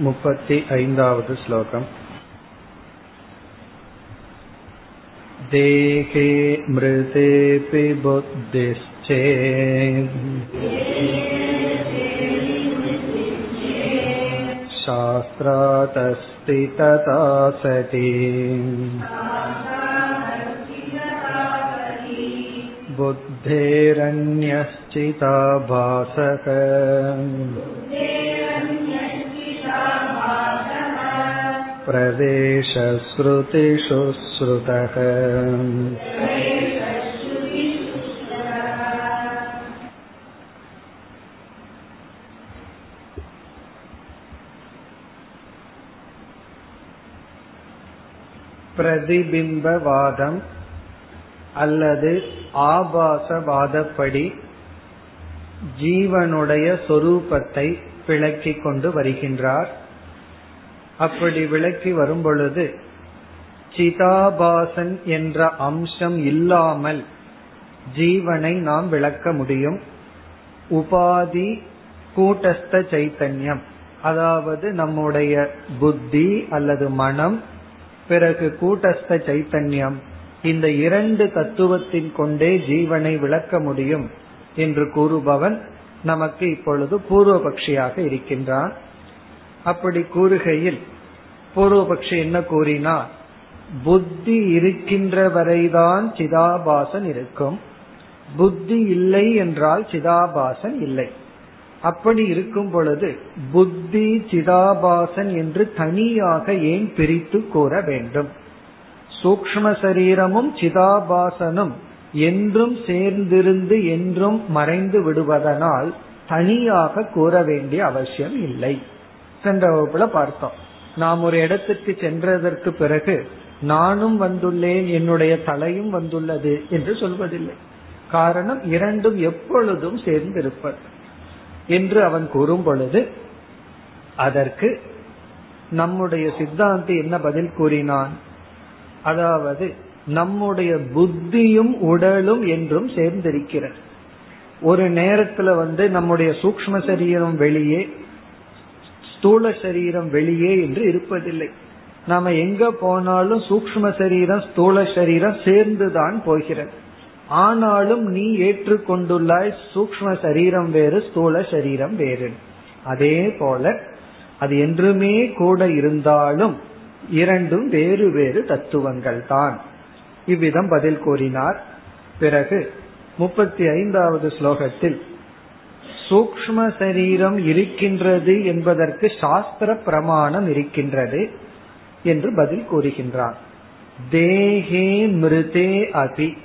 मुपति ऐन्दावद् श्लोकम् देहे मृतेऽपि बुद्धिश्चेत् शास्त्रादस्ति तथा सति बुद्धेरन्यश्चिता भासः प्रवेशश्रुतिषु श्रुतः பிரதிபிம்பவாதம் அல்லது ஆபாசவாதப்படி ஜீவனுடைய சொரூபத்தை விளக்கிக் கொண்டு வருகின்றார். அப்படி விளக்கி வரும் பொழுது சிதாபாசன் என்ற அம்சம் இல்லாமல் ஜீவனை நாம் விளக்க முடியும். உபாதி கூட்டஸ்த சைத்தன்யம். அதாவது நம்முடைய புத்தி அல்லது மனம் பிறகு கூட்டஸ்த சைத்தன்யம். இந்த இரண்டு தத்துவத்தின் கொண்டே ஜீவனை விளக்க முடியும் என்று கூறுபவன் நமக்கு இப்பொழுது பூர்வபக்ஷியாக இருக்கின்றான். அப்படி கூறுகையில் பூர்வபக்ஷி என்ன கூறினார் புத்தி இருக்கின்ற வரைதான் சிதாபாசன் இருக்கும். புத்தி இல்லை என்றால் சிதாபாசன் இல்லை. அப்படி இருக்கும் பொழுது புத்தி சிதாபாசன் என்று தனியாக ஏன் பிரித்து கூற வேண்டும்? சூக்ம சரீரமும் சிதாபாசனும் என்றும் சேர்ந்திருந்து என்றும் மறைந்து விடுவதனால் தனியாக கூற வேண்டிய அவசியம் இல்லை. சென்ற வகுப்புல பார்த்தோம். நாம் ஒரு இடத்துக்கு சென்றதற்கு பிறகு நானும் வந்துள்ளேன் என்னுடைய தலையும் வந்துள்ளது என்று சொல்வதில்லை. காரணம் இரண்டும் எப்பொழுதும் சேர்ந்திருப்பது என்று அவன் கூறும் பொழுது அதற்கு நம்முடைய சித்தாந்தி என்ன பதில் கூறினான்? அதாவது நம்முடைய புத்தியும் உடலும் என்றும் சேர்ந்திருக்கிறது. ஒரு நேரத்துல வந்து நம்முடைய சூக்ம சரீரம் வெளியே ஸ்தூல சரீரம் வெளியே என்று இருப்பதில்லை. நாம எங்க போனாலும் சூக்ம சரீரம் ஸ்தூல சரீரம் சேர்ந்துதான் போகிறது. ஆனாலும் நீ ஏற்றுக்கொண்டுள்ளாய் சூக்ம சரீரம் வேறு ஸ்தூல சரீரம் வேறு. அதே போல அது என்றுமே கூட இருந்தாலும் இரண்டும் வேறு வேறு தத்துவங்கள் தான். இவ்விதம் பதில் கூறினார். பிறகு முப்பத்தி ஐந்தாவது ஸ்லோகத்தில் சூக்ம சரீரம் இருக்கின்றது என்பதற்கு சாஸ்திர பிரமாணம் இருக்கின்றது என்று பதில் கூறுகின்றார். தேகே மிருதே அபி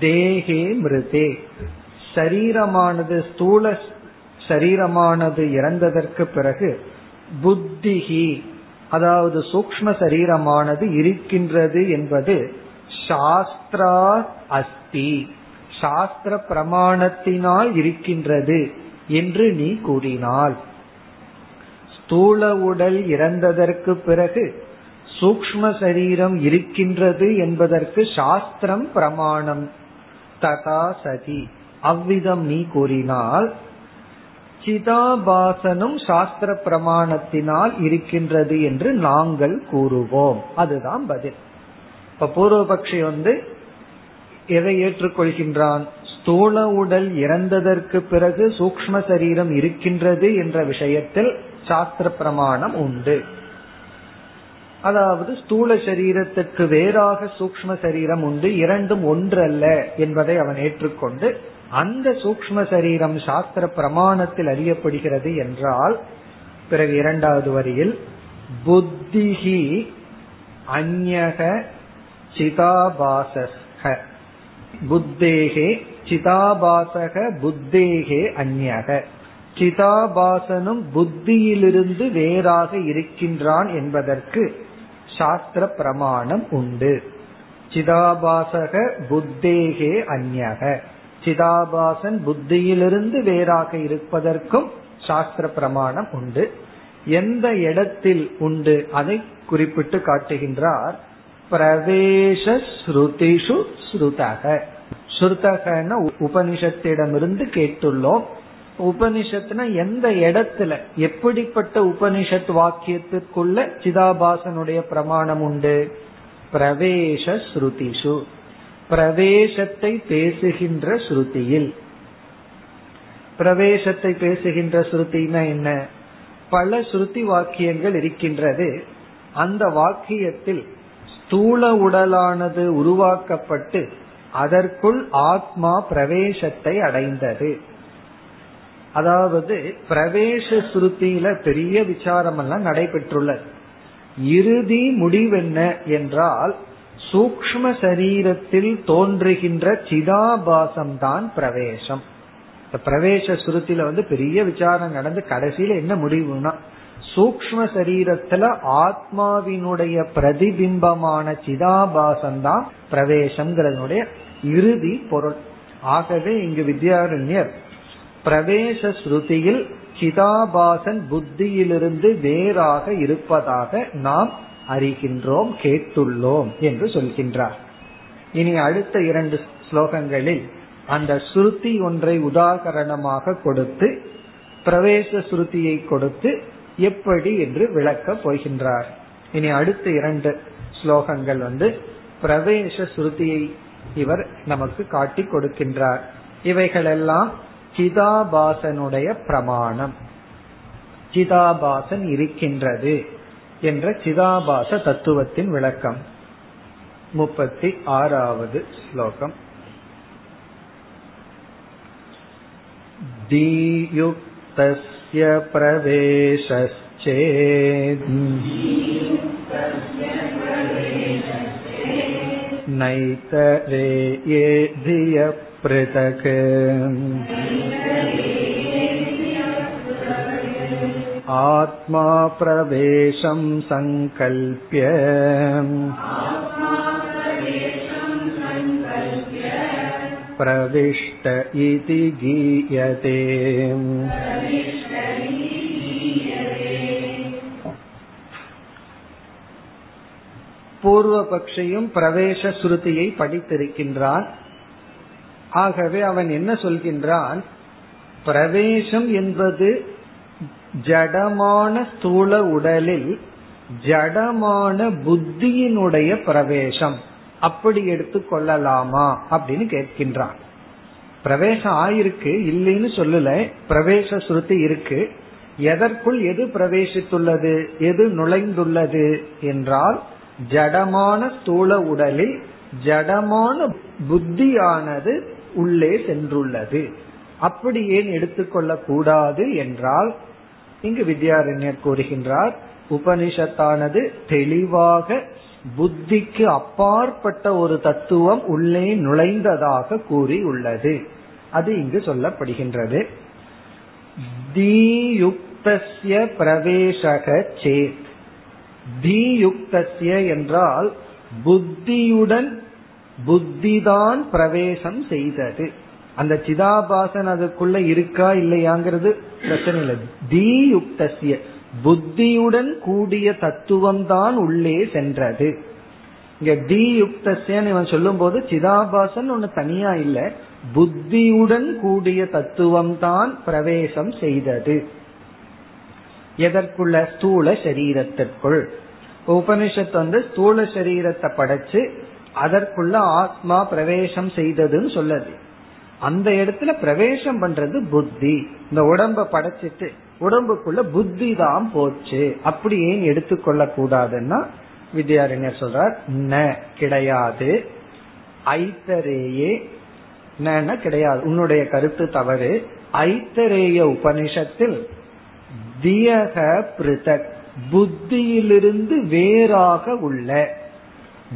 தேகே மிருதே சரீரமானது ஸ்தூல சரீரமானது இறந்ததற்கு பிறகு புத்திகி அதாவது சூக்ம சரீரமானது இருக்கின்றது என்பது சாஸ்திரா அஸ்தி. சாஸ்திர பிரமாணத்தினால் இருக்கின்றது என்று நீ கூறினாள் ஸ்தூல உடல் இறந்ததற்கு பிறகு சூக்ம சரீரம் இருக்கின்றது என்பதற்கு சாஸ்திரம் பிரமாணம். ததா சதி. அவ்விதம் நீ கூறினால் சிதாபாசனும் சாஸ்திர பிரமாணத்தினால் இருக்கின்றது என்று நாங்கள் கூறுவோம். அதுதான் பதில். இப்ப பூர்வபக்ஷி வந்து எதை ஏற்றுக்கொள்கின்றான்? ஸ்தூல உடல் இறந்ததற்கு பிறகு சூக்ம சரீரம் இருக்கின்றது என்ற விஷயத்தில் சாஸ்திர பிரமாணம் உண்டு. அதாவது ஸ்தூல சரீரத்துக்கு வேறாக சூக்ம சரீரம் உண்டு இரண்டும் ஒன்றல்ல என்பதை அவன் ஏற்றுக்கொண்டு அந்த சூக்ம சரீரம் சாஸ்திர பிரமாணத்தில் அறியப்படுகிறது என்றால் பிறகு இரண்டாவது வரியில் புத்திஹி அந்யக சிதாபாசக புத்தேகே சிதாபாசக புத்தேகே அந்யக. சிதாபாசனும் புத்தியிலிருந்து வேறாக இருக்கின்றான் என்பதற்கு சாஸ்திர பிரமாணம் உண்டு. சிதாபாசக புத்தேகே அந்யக. சிதாபாசன் புத்தியிலிருந்து வேறாக இருப்பதற்கும் சாஸ்திர பிரமாணம் உண்டு. எந்த இடத்தில் உண்டு அதை குறிப்பிட்டு காட்டுகின்றார். பிரவேச ஸ்ருதிஷு ஸ்ருதக. ஸ்ருதகன உபனிஷத்திடமிருந்து கேட்டுள்ளோம். உபனிஷத்துனா எந்த இடத்துல எப்படிப்பட்ட உபனிஷத் வாக்கியத்திற்குள்ள சிதாபாசனுடைய பிரமாணம் உண்டு? பிரவேச ஸ்ருதிஷு. பிரவேசத்தை பேசுகின்ற ஸ்ருதியில். பிரவேசத்தை பேசுகின்ற ஸ்ருதினா என்ன? பல ஸ்ருதி வாக்கியங்கள் இருக்கின்றது. அந்த வாக்கியத்தில் ஸ்தூல உடலானது உருவாக்கப்பட்டு அதற்குள் ஆத்மா பிரவேசத்தை அடைந்தது. அதாவது பிரவேச ஸ்ருதியில பெரிய விசாரம் எல்லாம் நடைபெற்றுள்ளது. இறுதி முடிவென்ன என்றால் சூக்ம சரீரத்தில் தோன்றுகின்ற சிதாபாசம் தான் பிரவேசம் பிரவேச சுருத்தில வந்து பெரிய விசாரம் நடந்து கடைசியில என்ன முடிவுனா சூக்ம சரீரத்துல ஆத்மாவினுடைய பிரதிபிம்பமான சிதாபாசம் தான் பிரவேசம்ங்கிறதுனுடைய இறுதி பொருள். ஆகவே இங்கு வித்யாரண்யர் பிரவேச ஸ்ருதியில் சிதாபாசன் புத்தியிலிருந்து வேறாக இருப்பதாக நாம் அறிகின்றோம் கேட்டுள்ளோம் என்று சொல்கின்றார். இனி அடுத்த இரண்டு ஸ்லோகங்களில் அந்த ஸ்ருதி ஒன்றை உதாகரணமாக கொடுத்து பிரவேச ஸ்ருதியை கொடுத்து எப்படி என்று விளக்க போகின்றார். இனி அடுத்த இரண்டு ஸ்லோகங்கள் வந்து பிரவேச ஸ்ருதியை இவர் நமக்கு காட்டி கொடுக்கின்றார். இவைகளெல்லாம் சிதாபாசனுடைய பிரமாணம். சிதாபாசன் இருக்கின்றது. என்ற சிதாபாச தத்துவத்தின் விளக்கம் முப்பத்தி ஆறாவது ஸ்லோகம் दीयुक्तस्य प्रवेशश्चेत् नैतरे ये धिय पृथक् आत्मा प्रवेशं सङ्कल्प्य प्रविष्ट इति गीयते பூர்வ பக்ஷியும் பிரவேச ஸ்ருதியை படித்திருக்கின்றான் ஆகவே அவன் என்ன சொல்கின்றான் பிரவேசம் என்பது ஜடமான ஸ்தூல உடலில் ஜடமான புத்தியினுடைய பிரவேசம். அப்படி எடுத்துக்கொள்ளலாமா அப்படின்னு கேட்கின்றான். பிரவேசம் ஆயிருக்கு இல்லைன்னு சொல்லல. பிரவேச ஸ்ருதி இருக்கு. எதற்குள் எது பிரவேசித்துள்ளது? எது நுழைந்துள்ளது என்றால் ஜடமான ஸ்தூல உடலில் ஜடமான புத்தியானது உள்ளே சென்றுள்ளது. அப்படி ஏன் எடுத்துக்கொள்ள கூடாது என்றால் இங்கு வித்யாரண்யர் கூறுகின்றார் உபனிஷத்தானது தெளிவாக புத்திக்கு அப்பாற்பட்ட ஒரு தத்துவம் உள்ளே நுழைந்ததாக கூறி உள்ளது அது இங்கு சொல்லப்படுகின்றது. தீயுக்தஸ்ய பிரவேசக சேத். தீயுக்தஸ்ய என்றால் புத்தியுடன் புத்திதான் பிரவேசம் செய்தது. அந்த சிதாபாசன் அதுக்குள்ள இருக்கா இல்லையாங்கிறது பிரச்சனை இல்லை. தீயுக்தசிய புத்தியுடன் கூடிய தத்துவம் தான் உள்ளே சென்றது. இங்க தீயுக்தசியன்னு இவன் சொல்லும் போது சிதாபாசன் ஒன்னு தனியா இல்ல புத்தியுடன் கூடிய தத்துவம் தான் பிரவேசம் செய்தது. எதற்குள்ள? ஸ்தூல சரீரத்திற்குள். உபனிஷத்து வந்து ஸ்தூல சரீரத்தை படைச்சு அதற்குள்ள ஆத்மா பிரவேசம் செய்ததுன்னு சொல்லது. அந்த இடத்துல பிரவேசம் பண்றது புத்தி. இந்த உடம்ப படைச்சிட்டு உடம்புக்குள்ள புத்தி தான் போச்சு. அப்படி ஏன் எடுத்துக்கொள்ள கூடாதுன்னா வித்யாரண்யர் சொல்றார் ந கிடையாது. ஐத்தரேயே. ந கிடையாது. உன்னுடைய கருத்து தவறு. ஐத்தரேய உபனிஷத்தில் தியக பிருதக் புத்தியிலிருந்து வேறாக உள்ள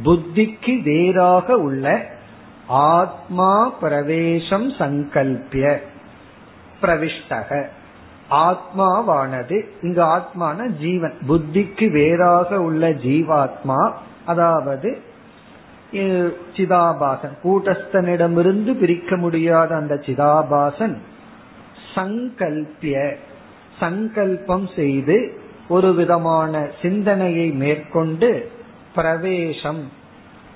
புத்திக்கு வேறாக உள்ள ஆத்மா பிரவேசம் சங்கல்பிய பிரவிஷ்டக. ஆத்மாவானது இங்கு ஆத்மான ஜீவன். புத்திக்கு வேறாக உள்ள ஜீவாத்மா அதாவது சிதாபாசன். கூட்டஸ்தனிடமிருந்து பிரிக்க முடியாத அந்த சிதாபாசன் சங்கல்பிய சங்கல்பம் செய்து ஒரு விதமான சிந்தனையை மேற்கொண்டு பிரவேசம்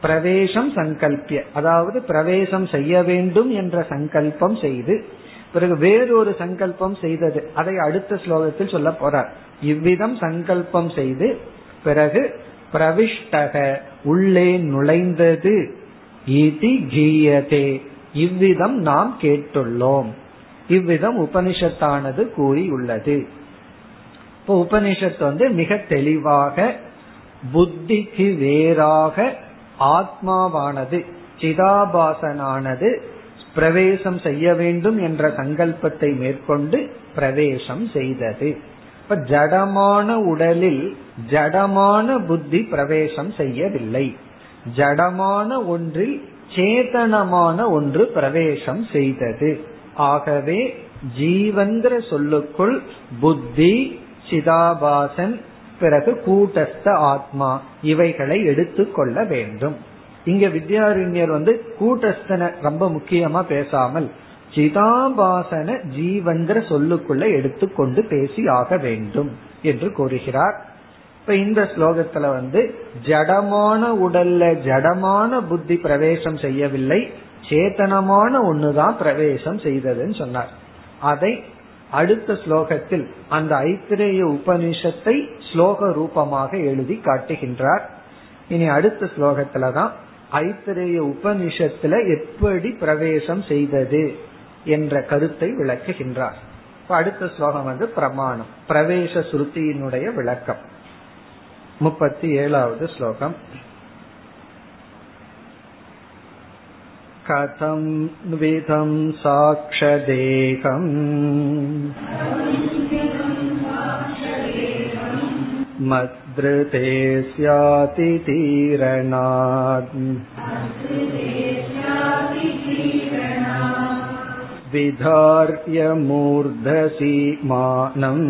பிரவேசம் சங்கல்பிய. அதாவது பிரவேசம் செய்ய வேண்டும் என்ற சங்கல்பம் செய்து பிறகு வேறொரு சங்கல்பம் செய்தது. அதை அடுத்த ஸ்லோகத்தில் சொல்ல போறார். இவ்விதம் சங்கல்பம் செய்து பிறகு பிரவிஷ்டக உள்ளே நுழைந்தது இதி கீயதே இவ்விதம் நாம் கேட்டுள்ளோம். இவ்விதம் உபனிஷத்தானது கூறியுள்ளது. இப்போ உபனிஷத் வந்து மிக தெளிவாக புத்திக்கு வேறாக ஆத்மாவானது சிதாபாசனானது பிரவேசம் செய்ய வேண்டும் என்ற சங்கல்பத்தை மேற்கொண்டு பிரவேசம் செய்தது. இப்ப ஜடமான உடலில் ஜடமான புத்தி பிரவேசம் செய்யவில்லை. ஜடமான ஒன்றில் சேதனமான ஒன்று பிரவேசம் செய்தது. ஆகவே ஜீவந்திர சொல்லுக்குள் புத்தி சிதாபாசன் பிறகு கூட்டஸ்த ஆத்மா இவைகளை எடுத்துக்கொள்ள வேண்டும். இங்க வித்யாரண்யர் வந்து கூட்டஸ்தன ரொம்ப முக்கியமா பேசாமல் சிதாபாசன ஜீவன்கிற சொல்லுக்குள்ள எடுத்துக்கொண்டு பேசி ஆக வேண்டும் என்று கூறுகிறார். இப்ப இந்த ஸ்லோகத்துல வந்து ஜடமான உடல்ல ஜடமான புத்தி பிரவேசம் செய்யவில்லை சேத்தனமான ஒண்ணுதான் பிரவேசம் செய்ததுன்னு சொன்னார். அதை அடுத்த ஸ்லோகத்தில் அந்த ஐத்திரேய உபனிஷத்தை ஸ்லோக ரூபமாக எழுதி காட்டுகின்றார். இனி அடுத்த ஸ்லோகத்துலதான் ஐத்திரேய உபனிஷத்துல எப்படி பிரவேசம் செய்தது என்ற கருத்தை விளக்குகின்றார். அடுத்த ஸ்லோகம் வந்து பிரமாணம் பிரவேச சுருத்தியினுடைய விளக்கம். முப்பத்தி ஏழாவது ஸ்லோகம். कथं विधं साक्षदेहम् मद्ऋते स्याति तीरणात् विधार्य मूर्धसि मानम्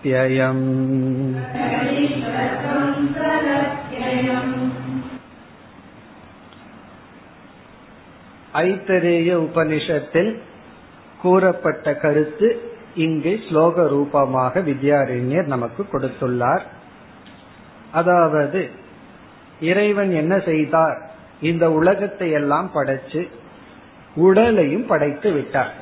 प्रविष्टसंसरत्ययम् ஐத்தரேய உபனிஷத்தில் கூறப்பட்ட கருத்து இங்கே ஸ்லோக ரூபமாக வித்யாரண்யர் நமக்கு கொடுத்துள்ளார் அதாவது இறைவன் என்ன செய்தார் இந்த உலகத்தை எல்லாம் படைச்சு உடலையும் படைத்து விட்டார்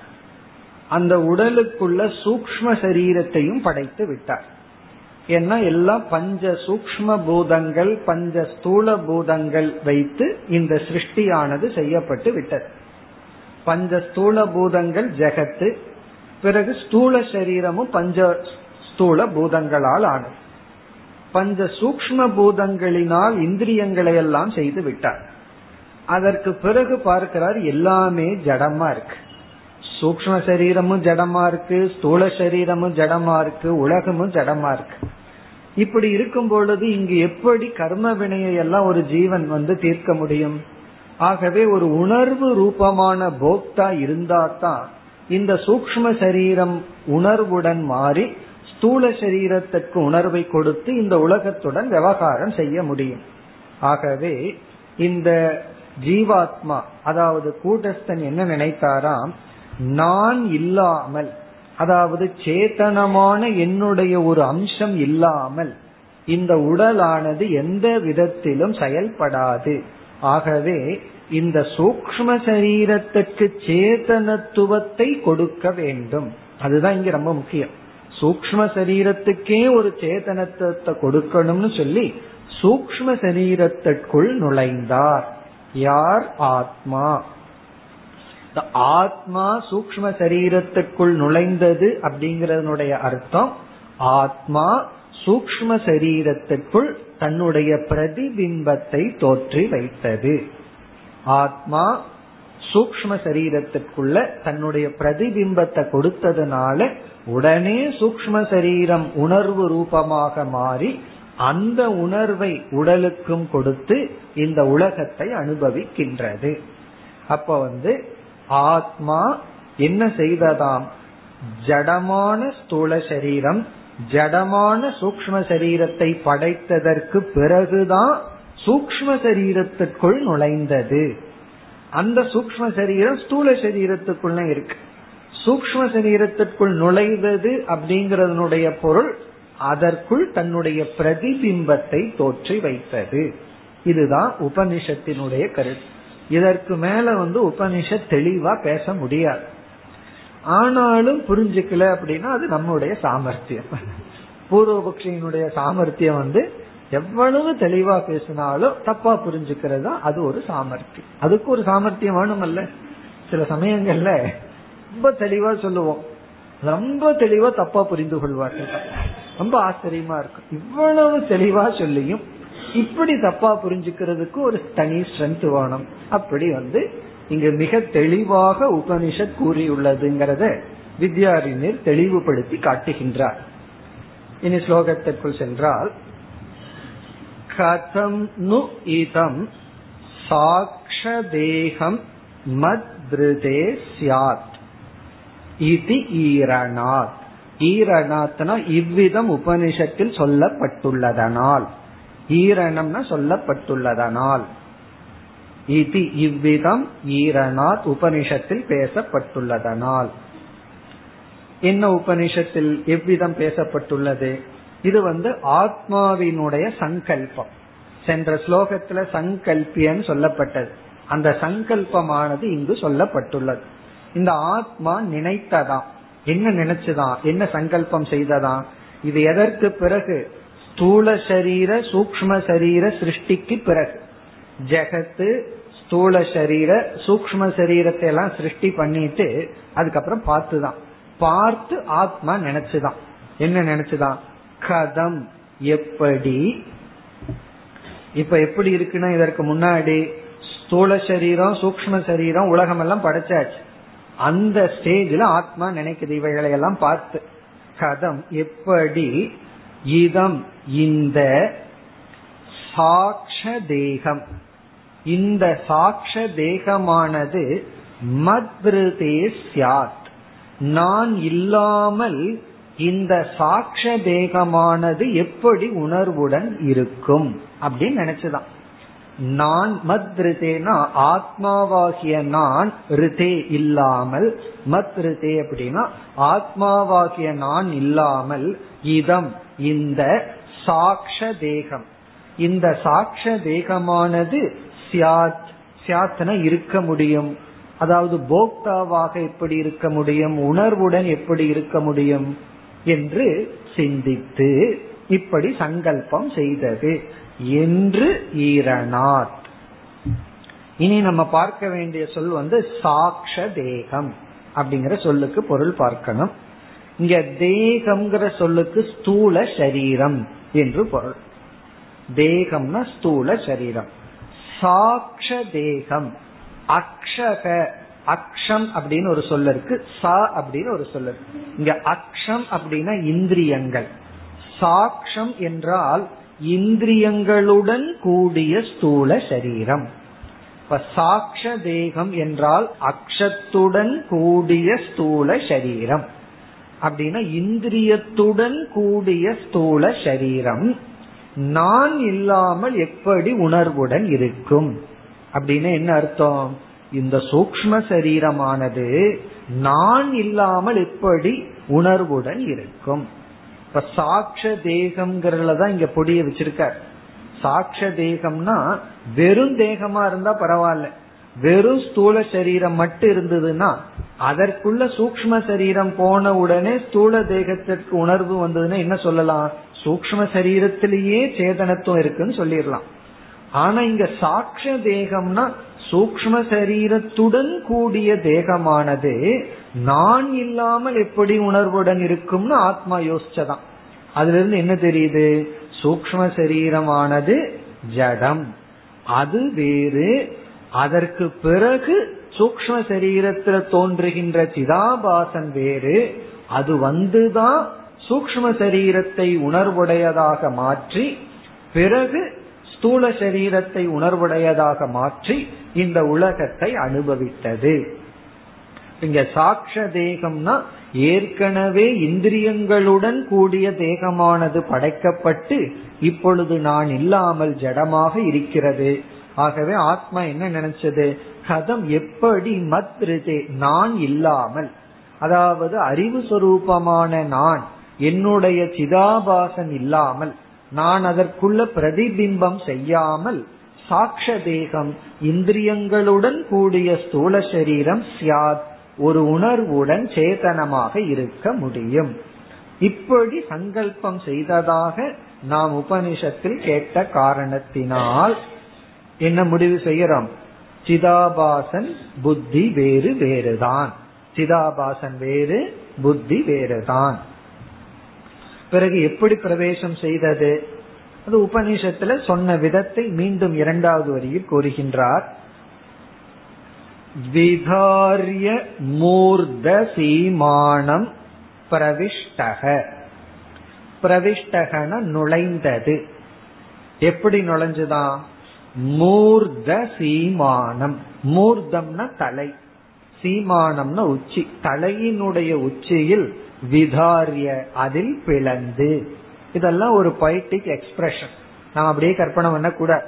அந்த உடலுக்குள்ள சூக்ம சரீரத்தையும் படைத்து விட்டார். ஏன்னா எல்லாம் பஞ்ச சூக்ம பூதங்கள் பஞ்ச ஸ்தூல பூதங்கள் வைத்து இந்த சிருஷ்டியானது செய்யப்பட்டு விட்டது. பஞ்ச ஸ்தூல பூதங்கள் ஜெகத்து பிறகு ஸ்தூல சரீரமும் பஞ்ச ஸ்தூல பூதங்களால் ஆனது. பஞ்ச சூக்ம பூதங்களினால் இந்திரியங்களை எல்லாம் செய்து விட்டார். அதற்கு பிறகு பார்க்கிறார் எல்லாமே ஜடமா இருக்கு. சூக்ம சரீரமும் ஜடமா இருக்கு ஸ்தூல சரீரமும் ஜடமா இருக்கு உலகமும் ஜடமா இருக்கு. இப்படி இருக்கும் பொழுது இங்கு எப்படி கர்ம வினையை எல்லாம் ஒரு ஜீவன் வந்து தீர்க்க முடியும்? ஆகவே ஒரு உணர்வு ரூபமான போக்தா இருந்தா தான் இந்த சூக்ம சரீரம் உணர்வுடன் மாறி ஸ்தூல சரீரத்துக்கு உணர்வை கொடுத்து இந்த உலகத்துடன் விவகாரம் செய்ய முடியும். ஆகவே இந்த ஜீவாத்மா அதாவது கூட்டஸ்தன் என்ன நினைத்தாராம்? நான் இல்லாமல் அதாவது சேத்தனமான என்னுடைய ஒரு அம்சம் இல்லாமல் இந்த உடலானது எந்த விதத்திலும் செயல்படாது. ஆகவே இந்த சூக்ம சரீரத்துக்கு சேதனத்துவத்தை கொடுக்க வேண்டும். அதுதான் இங்க ரொம்ப முக்கியம். சூக்ம சரீரத்துக்கே ஒரு சேதனத்துவத்தை கொடுக்கணும்னு சொல்லி சூக்ம சரீரத்திற்குள் நுழைந்தார். யார்? ஆத்மா. ஆத்மா சூக்ம சரீரத்துக்குள் நுழைந்தது அப்படிங்கறதனுடைய அர்த்தம். ஆத்மா சூக்ம சரீரத்துக்குள் தன்னுடைய பிரதிபிம்பத்தை தோற்றி வைத்தது. ஆத்மா சூக்ம சரீரத்துக்குள்ள தன்னுடைய பிரதிபிம்பத்தை கொடுத்ததுனால உடனே சூக்ம சரீரம் உணர்வு ரூபமாக மாறி அந்த உணர்வை உடலுக்கும் கொடுத்து இந்த உலகத்தை அனுபவிக்கின்றது. அப்ப வந்து ஆத்மா என்ன செய்ததாம்? ஜடமான ஸ்தூல சரீரம் ஜடமான சூக்ம சரீரத்தை படைத்ததற்கு பிறகுதான் சூக்ம சரீரத்துக்குள் நுழைந்தது. அந்த சூக்ம சரீரம் ஸ்தூல சரீரத்துக்குள்ள இருக்கு. சூக்ம சரீரத்திற்குள் நுழைவது அப்படிங்கறதனுடைய பொருள் அதற்குள் தன்னுடைய பிரதிபிம்பத்தை தோற்றி வைத்தது. இதுதான் உபனிஷத்தினுடைய கருத்து. இதற்கு மேல வந்து உபனிஷத் தெளிவா பேச முடியாது. ஆனாலும் புரிஞ்சுக்கல அப்படின்னா அது நம்முடைய சாமர்த்தியம். பூர்வபக்ஷியினுடைய சாமர்த்தியம் வந்து எவ்வளவு தெளிவா பேசினாலும் தப்பா புரிஞ்சுக்கிறது தான் அது ஒரு சாமர்த்தியம். அதுக்கு ஒரு சாமர்த்தியம் வேணுமல்ல சில சமயங்கள்ல ரொம்ப தெளிவா சொல்லுவோம். ரொம்ப தெளிவா தப்பா புரிந்து கொள்வார்கள். ரொம்ப ஆச்சரியமா இருக்கும். இவ்வளவு தெளிவா சொல்லியும் இப்படி தப்பா புரிஞ்சுக்கிறதுக்கு ஒரு தனி ஸ்ட்ரென்த் வேணும். அப்படி வந்து இங்கு மிக தெளிவாக உபனிஷத் கூறியுள்ளதுங்கிறத வித்யாரிஞர் தெளிவுபடுத்தி காட்டுகின்றார். இனி ஸ்லோகத்திற்குள் சென்றால் கதம் நு இதம் சாக்ஷதேகம் மத்ருதே சியாத் இது ஈரணாத். ஈரணாத்னா இவ்விதம் உபனிஷத்தில் சொல்லப்பட்டுள்ளதனால். ஈரணம்னா சொல்லப்பட்டுள்ளதனால். இது இவ்விதம் ஈரனார் உபனிஷத்தில் பேசப்பட்டுள்ளதனால் என்ன உபனிஷத்தில் எவ்விதம் பேசப்பட்டுள்ளது? இது வந்து ஆத்மாவினுடைய சங்கல்பம். சென்ற ஸ்லோகத்துல சங்கல்பியன் சொல்லப்பட்டது. அந்த சங்கல்பமானது இங்கு சொல்லப்பட்டுள்ளது. இந்த ஆத்மா நினைத்ததாம். என்ன நினைச்சுதான்? என்ன சங்கல்பம் செய்ததாம்? இது எதற்கு பிறகு? ஸ்தூல சரீர சூக்ம சரீர சிருஷ்டிக்கு பிறகு. ஜெகத்து ஸ்தூல சரீர சூக்ம சரீரத்தை எல்லாம் சிருஷ்டி பண்ணிட்டு அதுக்கப்புறம் பார்த்துதான். பார்த்து ஆத்மா நினைச்சுதான். என்ன நினைச்சுதான்? கதம். எப்படி? இப்ப எப்படி இருக்குன்னா இதற்கு முன்னாடி ஸ்தூல சரீரம் சூக்ம சரீரம் உலகம் எல்லாம் படைச்சாச்சு. அந்த ஸ்டேஜ்ல ஆத்மா நினைக்குது. இவைகளை எல்லாம் பார்த்து. கதம். எப்படி? இதம். இந்த சாட்ச தேகம். இந்த சாட்ச தேகமானது மத்ருதே சியாத் நான் இல்லாமல் இந்த சாட்ச தேகமானது எப்படி உணர்வுடன் இருக்கும் அப்படின்னு நினைச்சுதான். நான் மத் ரிதேனா ஆத்மாவாகிய நான் ரிதே இல்லாமல் மத் ரிதே அப்படின்னா ஆத்மாவாகிய நான் இல்லாமல் இதம் இந்த சாட்ச தேகம். இந்த சாட்ச தேகமானது சியாத் சியாத்ன இருக்க முடியும். அதாவது போக்தாவாக எப்படி இருக்க முடியும்? உணர்வுடன் எப்படி இருக்க முடியும்? என்று சிந்தித்து இப்படி சங்கல்பம் செய்தது. என்று ஈரணாத் இனி நம்ம பார்க்க வேண்டிய சொல் வந்து சாக்ஷ தேகம் அப்படிங்கிற சொல்லுக்கு பொருள் பார்க்கணும். இங்க தேகம்ங்கிற சொல்லுக்கு ஸ்தூல சரீரம் என்று பொருள். தேகம்னா ஸ்தூல சரீரம். சாக்ஷ தேகம் அக்ஷக அக்ஷம் அப்படின்னு ஒரு சொல்ல இருக்கு. சா அப்படின்னு ஒரு சொல்ல இருக்கு. இங்க அக்ஷம் அப்படின்னா இந்திரியங்கள். சாக்ஷம் என்றால் இந்திரியங்களுடன் கூடிய ஸ்தூல சரீரம். இப்ப சாட்ச தேகம் என்றால் அக்ஷத்துடன் கூடிய ஸ்தூல சரீரம். அப்படின்னா இந்திரியத்துடன் கூடிய ஸ்தூல சரீரம். நான் இல்லாமல் எப்படி உணர்வுடன் இருக்கும்? அப்படின்னு என்ன அர்த்தம்? இந்த சூக்ம சரீரமானது நான் இல்லாமல் எப்படி உணர்வுடன் இருக்கும்? இப்ப சாட்ச தேகம்ங்கிறதுல தான் இங்க பொடிய வச்சிருக்கார். சாட்ச தேகம்னா வெறும் தேகமா இருந்தா பரவாயில்ல. வெறும் ஸ்தூல சரீரம் மட்டும் இருந்ததுன்னா அதற்குள்ள சூக்ம சரீரம் போன உடனே ஸ்தூல தேகத்திற்கு உணர்வு வந்ததுன்னா என்ன சொல்லலாம்? சூக்ம சரீரத்திலேயே சேதனத்துவம் இருக்குன்னு சொல்லிடலாம். ஆனா இங்க சாட்ச தேகம்னா சூக்ம சரீரத்துடன் கூடிய தேகமானது நான் இல்லாமல் எப்படி உணர்வுடன் இருக்கும்னு ஆத்மா யோசிச்சதான். அதுல இருந்து என்ன தெரியுது? சூக்ம சரீரமானது ஜடம். அது வேறு. அதற்கு பிறகு சூக்ம சரீரத்தில் தோன்றுகின்ற சிதாபாசன் வேறு. அது வந்துதான் சூக்ம சரீரத்தை உணர்வுடையதாக மாற்றி பிறகு ஸ்தூல சரீரத்தை உணர்வுடையதாக மாற்றி இந்த உலகத்தை அனுபவித்தது. இங்க சாட்ச தேகம்னா ஏற்கனவே இந்திரியங்களுடன் கூடிய தேகமானது படைக்கப்பட்டு இப்பொழுது நான் இல்லாமல் ஜடமாக இருக்கிறது. ஆகவே ஆத்மா என்ன நினைச்சது? கதம் எப்படி மத்ருதே நான் இல்லாமல். அதாவது அறிவு சொரூபமான நான் என்னுடைய சிதாபாசன் இல்லாமல் நான் அதற்குள்ள பிரதிபிம்பம் செய்யாமல் சாட்ச தேகம் இந்திரியங்களுடன் கூடிய ஸ்தூல சரீரம் சியாத் ஒரு உணர்வுடன் சேதனமாக இருக்க முடியும். இப்படி சங்கல்பம் செய்ததாக நாம் உபனிஷத்தில் கேட்ட காரணத்தினால் என்ன முடிவு செய்யறோம்? சிதாபாசன் புத்தி வேறு வேறுதான். சிதாபாசன் வேறு புத்தி வேறுதான். பிறகு எப்படி பிரவேசம் செய்தது? அது உபனிஷத்துல சொன்ன விதத்தை மீண்டும் இரண்டாவது வரியில் கூறுகின்றார். விதாரிய மூர்த சீமானம் பிரவிஷ்டக. பிரவிஷ்டகன நுழைந்தது. எப்படி நுழைஞ்சுதான்? மூர்த சீமானம் மூர்தம்னா தலை. சீமானம்னா உச்சி. தலையினுடைய உச்சியில் விதாரிய அதில் பிளந்து. இதெல்லாம் ஒரு பொய்டிக் எக்ஸ்பிரஷன் நாம் அப்படியே கற்பனை பண்ண கூட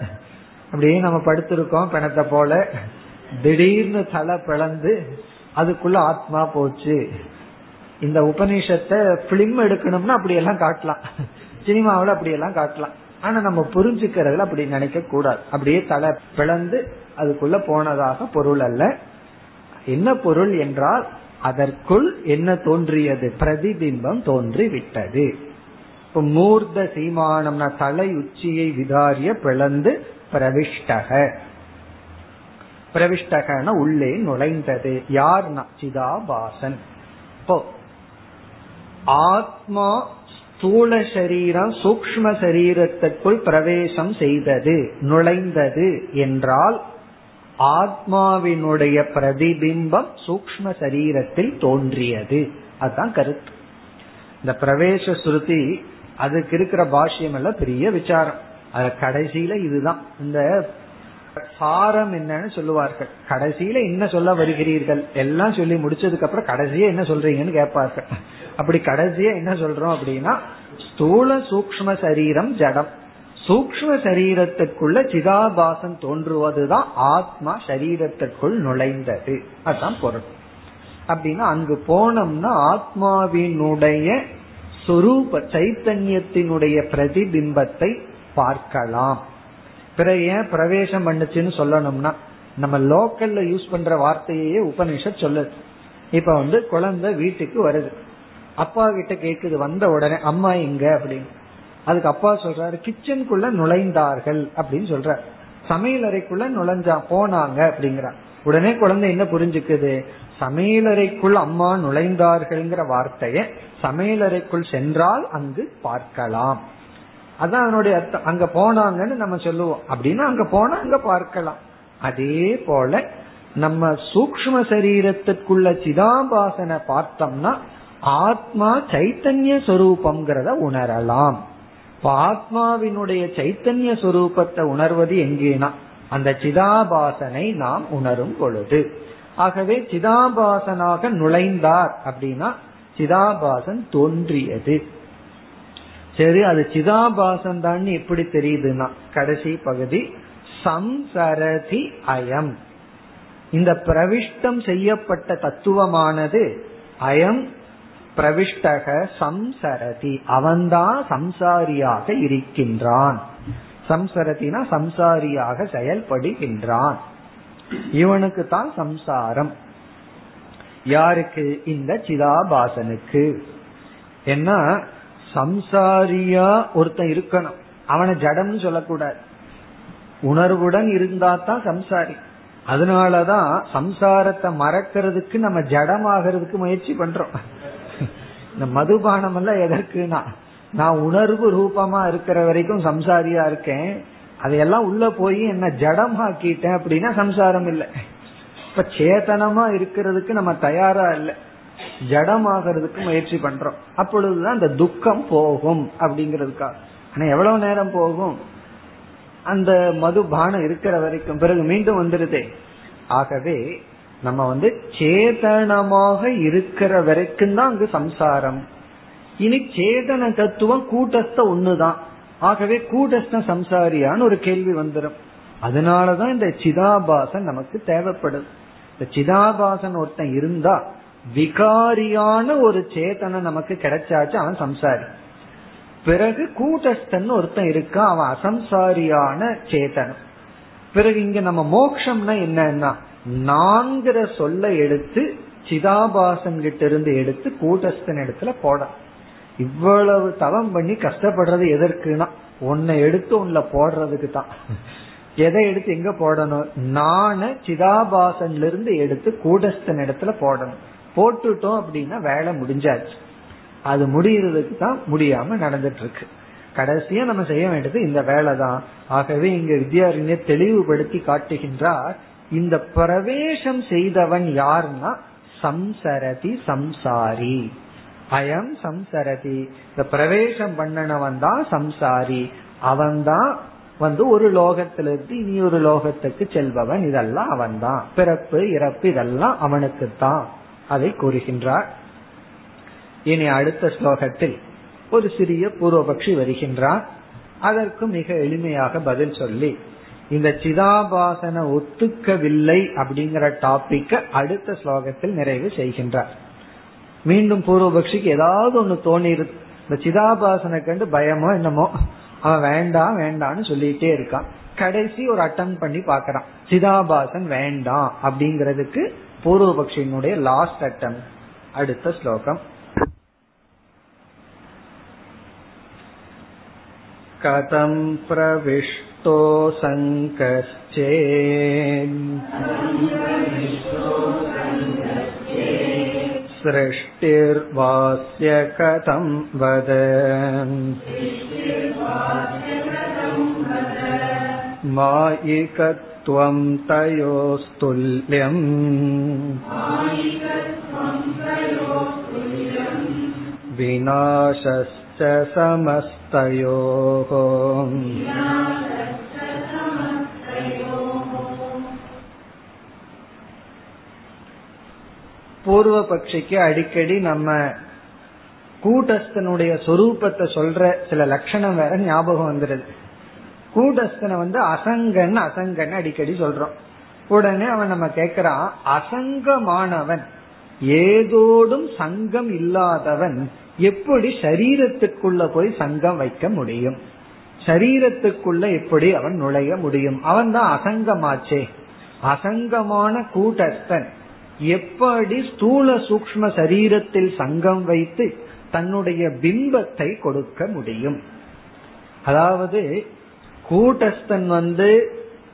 அப்படியே நம்ம படுத்திருக்கோம் பிணத்தை போல. திடீர்னு தலை பிளந்து அதுக்குள்ள ஆத்மா போச்சு. இந்த உபநிஷத்தை பிலிம் எடுக்கணும்னா அப்படி எல்லாம் காட்டலாம். சினிமாவில் அப்படி எல்லாம் காட்டலாம். ஆனா நம்ம புரிஞ்சுக்கிறதுல அப்படி நினைக்க கூடாது அப்படியே தலை பிளந்து அதுக்குள்ள போனதாக பொருள் அல்ல. என்ன பொருள் என்றால் அதற்குள் என்ன தோன்றியது? பிரதிபிம்பம் தோன்றிவிட்டது. இப்ப மூர்த்த சீமானம்னா தலை உச்சியை விதாரிய பிளந்து பிரவிஷ்டக. பிரவிஷ்டகன உள்ளே நுழைந்தது. யார்னா? சிதாபாசன். இப்போ ஆத்மா ஸ்தூல சரீரம் சூக்ம சரீரத்திற்குள் பிரவேசம் செய்தது. நுழைந்தது என்றால் ஆத்மாவினுடைய பிரதிபிம்பம் சூக்ம சரீரத்தில் தோன்றியது. அதுதான் கருத்து. இந்த பிரவேச ஸ்ருதி அதுக்கு இருக்கிற பாஷ்யம் எல்லாம் பெரிய விசாரம். அது கடைசியில இதுதான். இந்த சாரம் என்னன்னு சொல்லுவார்கள். கடைசியில என்ன சொல்ல வருகிறீர்கள்? எல்லாம் சொல்லி முடிச்சதுக்கு அப்புறம் கடைசியா என்ன சொல்றீங்கன்னு கேட்பார்கள். அப்படி கடைசியா என்ன சொல்றோம் அப்படின்னா ஸ்தூல சூக்ம சரீரம் ஜடம். சூக்ம சரீரத்துக்குள்ள சிதாபாசம் தோன்றுவதுதான் ஆத்மா சரீரத்திற்குள் நுழைந்தது. அதுதான் பொருள். அப்படின்னா அங்கு போனோம்னா ஆத்மாவினுடைய சொரூப சைத்தன்யத்தினுடைய பிரதிபிம்பத்தை பார்க்கலாம். பிறகு ஏன் பிரவேசம் பண்ணுச்சுன்னு சொல்லணும்னா நம்ம லோக்கல்ல யூஸ் பண்ற வார்த்தையே உபனிஷத் சொல்லுது. இப்ப வந்து குழந்தை வீட்டுக்கு வருது. அப்பா கிட்ட கேக்குது வந்த உடனே அம்மா எங்க? அப்படின்னு. அதுக்கு அப்பா சொல்றாரு கிச்சனுக்குள்ள நுழைந்தார்கள் அப்படின்னு சொல்ற சமையல் அறைக்குள்ள நுழைஞ்சா போனாங்க அப்படிங்கிறார். உடனே குழந்தை என்ன புரிஞ்சுக்குது? சமையலறைக்குள் அம்மா நுழைந்தார்கள்ங்கிற வார்த்தைய சமையலறைக்குள் சென்றால் அங்கு பார்க்கலாம். அதான் அதனுடைய அர்த்தம். அங்க போனாங்கன்னு நம்ம சொல்லுவோம். அப்படின்னா அங்க போனா அங்க பார்க்கலாம். அதே போல நம்ம சூக்ம சரீரத்திற்குள்ள சிதாபாசனை பார்த்தோம்னா ஆத்மா சைத்தன்ய சொரூபம்ங்கிறத உணரலாம். ஆத்மாவினுடைய சைத்தன்ய சுரூபத்தை உணர்வது எங்கேனா? அந்த சிதாபாசனை நாம் உணரும் பொழுது. ஆகவே சிதாபாசனாக நுழைந்தார் அப்படின்னா சிதாபாசன் தோன்றியது. சரி அது சிதாபாசன் தான் எப்படி தெரியுதுன்னா கடைசி பகுதி சம்சரதி அயம். இந்த பிரவிஷ்டம் செய்யப்பட்ட தத்துவமானது அயம் பிரவிஷ்டக சம்சரதி. அவன்தான் சம்சாரியாக இருக்கின்றான். சம்சரதினா சம்சாரியாக செயல்படுகின்றான். இவனுக்கு தான் சம்சாரம். யாருக்கு? இந்த சிதாபாசனுக்கு. என்ன சம்சாரியா ஒருத்தன் இருக்கணும். அவனை ஜடம்னு சொல்லக்கூடாது. உணர்வுடன் இருந்தா தான் சம்சாரி. அதனாலதான் சம்சாரத்தை மறக்கிறதுக்கு நம்ம ஜடமாகிறதுக்கு முயற்சி பண்றோம். இந்த மதுபானம் எல்லாம் எதற்குனா நான் உணர்வு ரூபமா இருக்கிற வரைக்கும் சம்சாரியா இருக்கேன். அதையெல்லாம் உள்ள போய் என்ன ஜடமாக்கிட்டேன் அப்படின்னா சம்சாரம் இல்லை. இப்ப சேத்தனமா இருக்கிறதுக்கு நம்ம தயாரா இல்லை. ஜடமாகிறதுக்கு முயற்சி பண்றோம். அப்பொழுதுதான் இந்த துக்கம் போகும் அப்படிங்கிறதுக்காக. ஆனா எவ்வளவு நேரம் போகும்? அந்த மதுபானம் இருக்கிற வரைக்கும். பிறகு மீண்டும் வந்துருதே ஆகவே நம்ம வந்து சேதனமாக இருக்கிற வரைக்கும் தான் அங்கு சம்சாரம். இனி சேதன தத்துவம் கூட்டஸ்த ஒண்ணுதான். ஆகவே கூட்டஸ்த சம்சாரியான்னு ஒரு கேள்வி வந்துடும் அதனாலதான் இந்த சிதாபாசன் நமக்கு தேவைப்படுது இந்த சிதாபாசன் ஒருத்தன் இருந்தா விகாரியான ஒரு சேத்தனை நமக்கு கிடைச்சாச்சு அவன் சம்சாரி. பிறகு கூட்டஸ்தன் ஒருத்தன் இருக்கான் அவன் அசம்சாரியான சேத்தனம் பிறகு இங்க நம்ம மோக்ஷம்னா என்னன்னா நான்கிற சொல்ல எடுத்து சிதாபாசன் கிட்ட இருந்து எடுத்து கூட்டஸ்தன் இடத்துல போட. இவ்வளவு தவம் பண்ணி கஷ்டப்படுறது எதற்குனா உன்னை எடுத்து உன்ல போடுறதுக்கு தான். எதை எடுத்து எங்க போடணும்? நான சிதாபாசன்ல இருந்து எடுத்து கூடஸ்தன் இடத்துல போடணும். போட்டுட்டோம் அப்படின்னா வேலை முடிஞ்சாச்சு. அது முடியறதுக்கு தான் முடியாம நடந்துட்டு இருக்கு கடைசியா நம்ம செய்ய வேண்டியது இந்த வேலை தான் ஆகவே இங்க வித்யாரண்யர் தெளிவுபடுத்தி காட்டுகின்றார் இந்த பிரவேசம் செய்தவன் யாருன்னா சம்சரதி சம்சாரி. அயம் சம்சரதி. இந்த பிரவேசம் பண்ணனவன் தான் சம்சாரி. அவன்தான் வந்து ஒரு லோகத்திலிருந்து இனி ஒரு லோகத்துக்கு செல்பவன். இதெல்லாம் அவன் தான் பிறப்பு இறப்பு இதெல்லாம் அவனுக்கு தான் அதை கூறுகின்றார். இனி அடுத்த ஸ்லோகத்தில் ஒரு சிறிய பூர்வபக்ஷி வருகின்றார். அதற்கு மிக எளிமையாக பதில் சொல்லி இந்த சிதாபாசன ஒத்துக்கவில்லை அப்படிங்கிற டாபிக்க அடுத்த ஸ்லோகத்தில் நிறைவு செய்கின்றார் மீண்டும் பூர்வபக்ஷிக்கு ஏதாவது ஒண்ணு தோணி இந்த சிதாபாசனை கண்டு பயமோ என்னமோ அவன் வேண்டாம் வேண்டாம்னு சொல்லிட்டே இருக்கான் கடைசி ஒரு அட்டம் பண்ணி பாக்கிறான் சிதாபாசன் வேண்டாம் அப்படிங்கறதுக்கு பூர்வபக்ஷியினுடைய லாஸ்ட் அட்டம் அடுத்த ஸ்லோகம் कथं प्रविष्टो सङ्कश्चेन् सृष्टिर्वास्य कथं वद मायिकत्वं तयोस्तुल्यम् विनाशश्च समस्तयोः பூர்வ பட்சிக்கு அடிக்கடி நம்ம கூட்டஸ்தனுடைய சொரூபத்தை சொல்ற சில லட்சணம் வேற ஞாபகம் வந்துருது கூட்டஸ்தனை வந்து அசங்கன் அசங்கன் அடிக்கடி சொல்றோம். உடனே அவன் நம்ம கேக்குறான் அசங்கமானவன் ஏதோடும் சங்கம் இல்லாதவன் எப்படி சரீரத்துக்குள்ள போய் சங்கம் வைக்க முடியும்? சரீரத்துக்குள்ள எப்படி அவன் நுழைய முடியும்? அவன் தான் அசங்கமாச்சே. அசங்கமான கூட்டஸ்தன் எப்படி ஸ்தூல சூக்ம சரீரத்தில் சங்கம் வைத்து தன்னுடைய பிம்பத்தை கொடுக்க முடியும்? அதாவது கூட்டஸ்தன் வந்து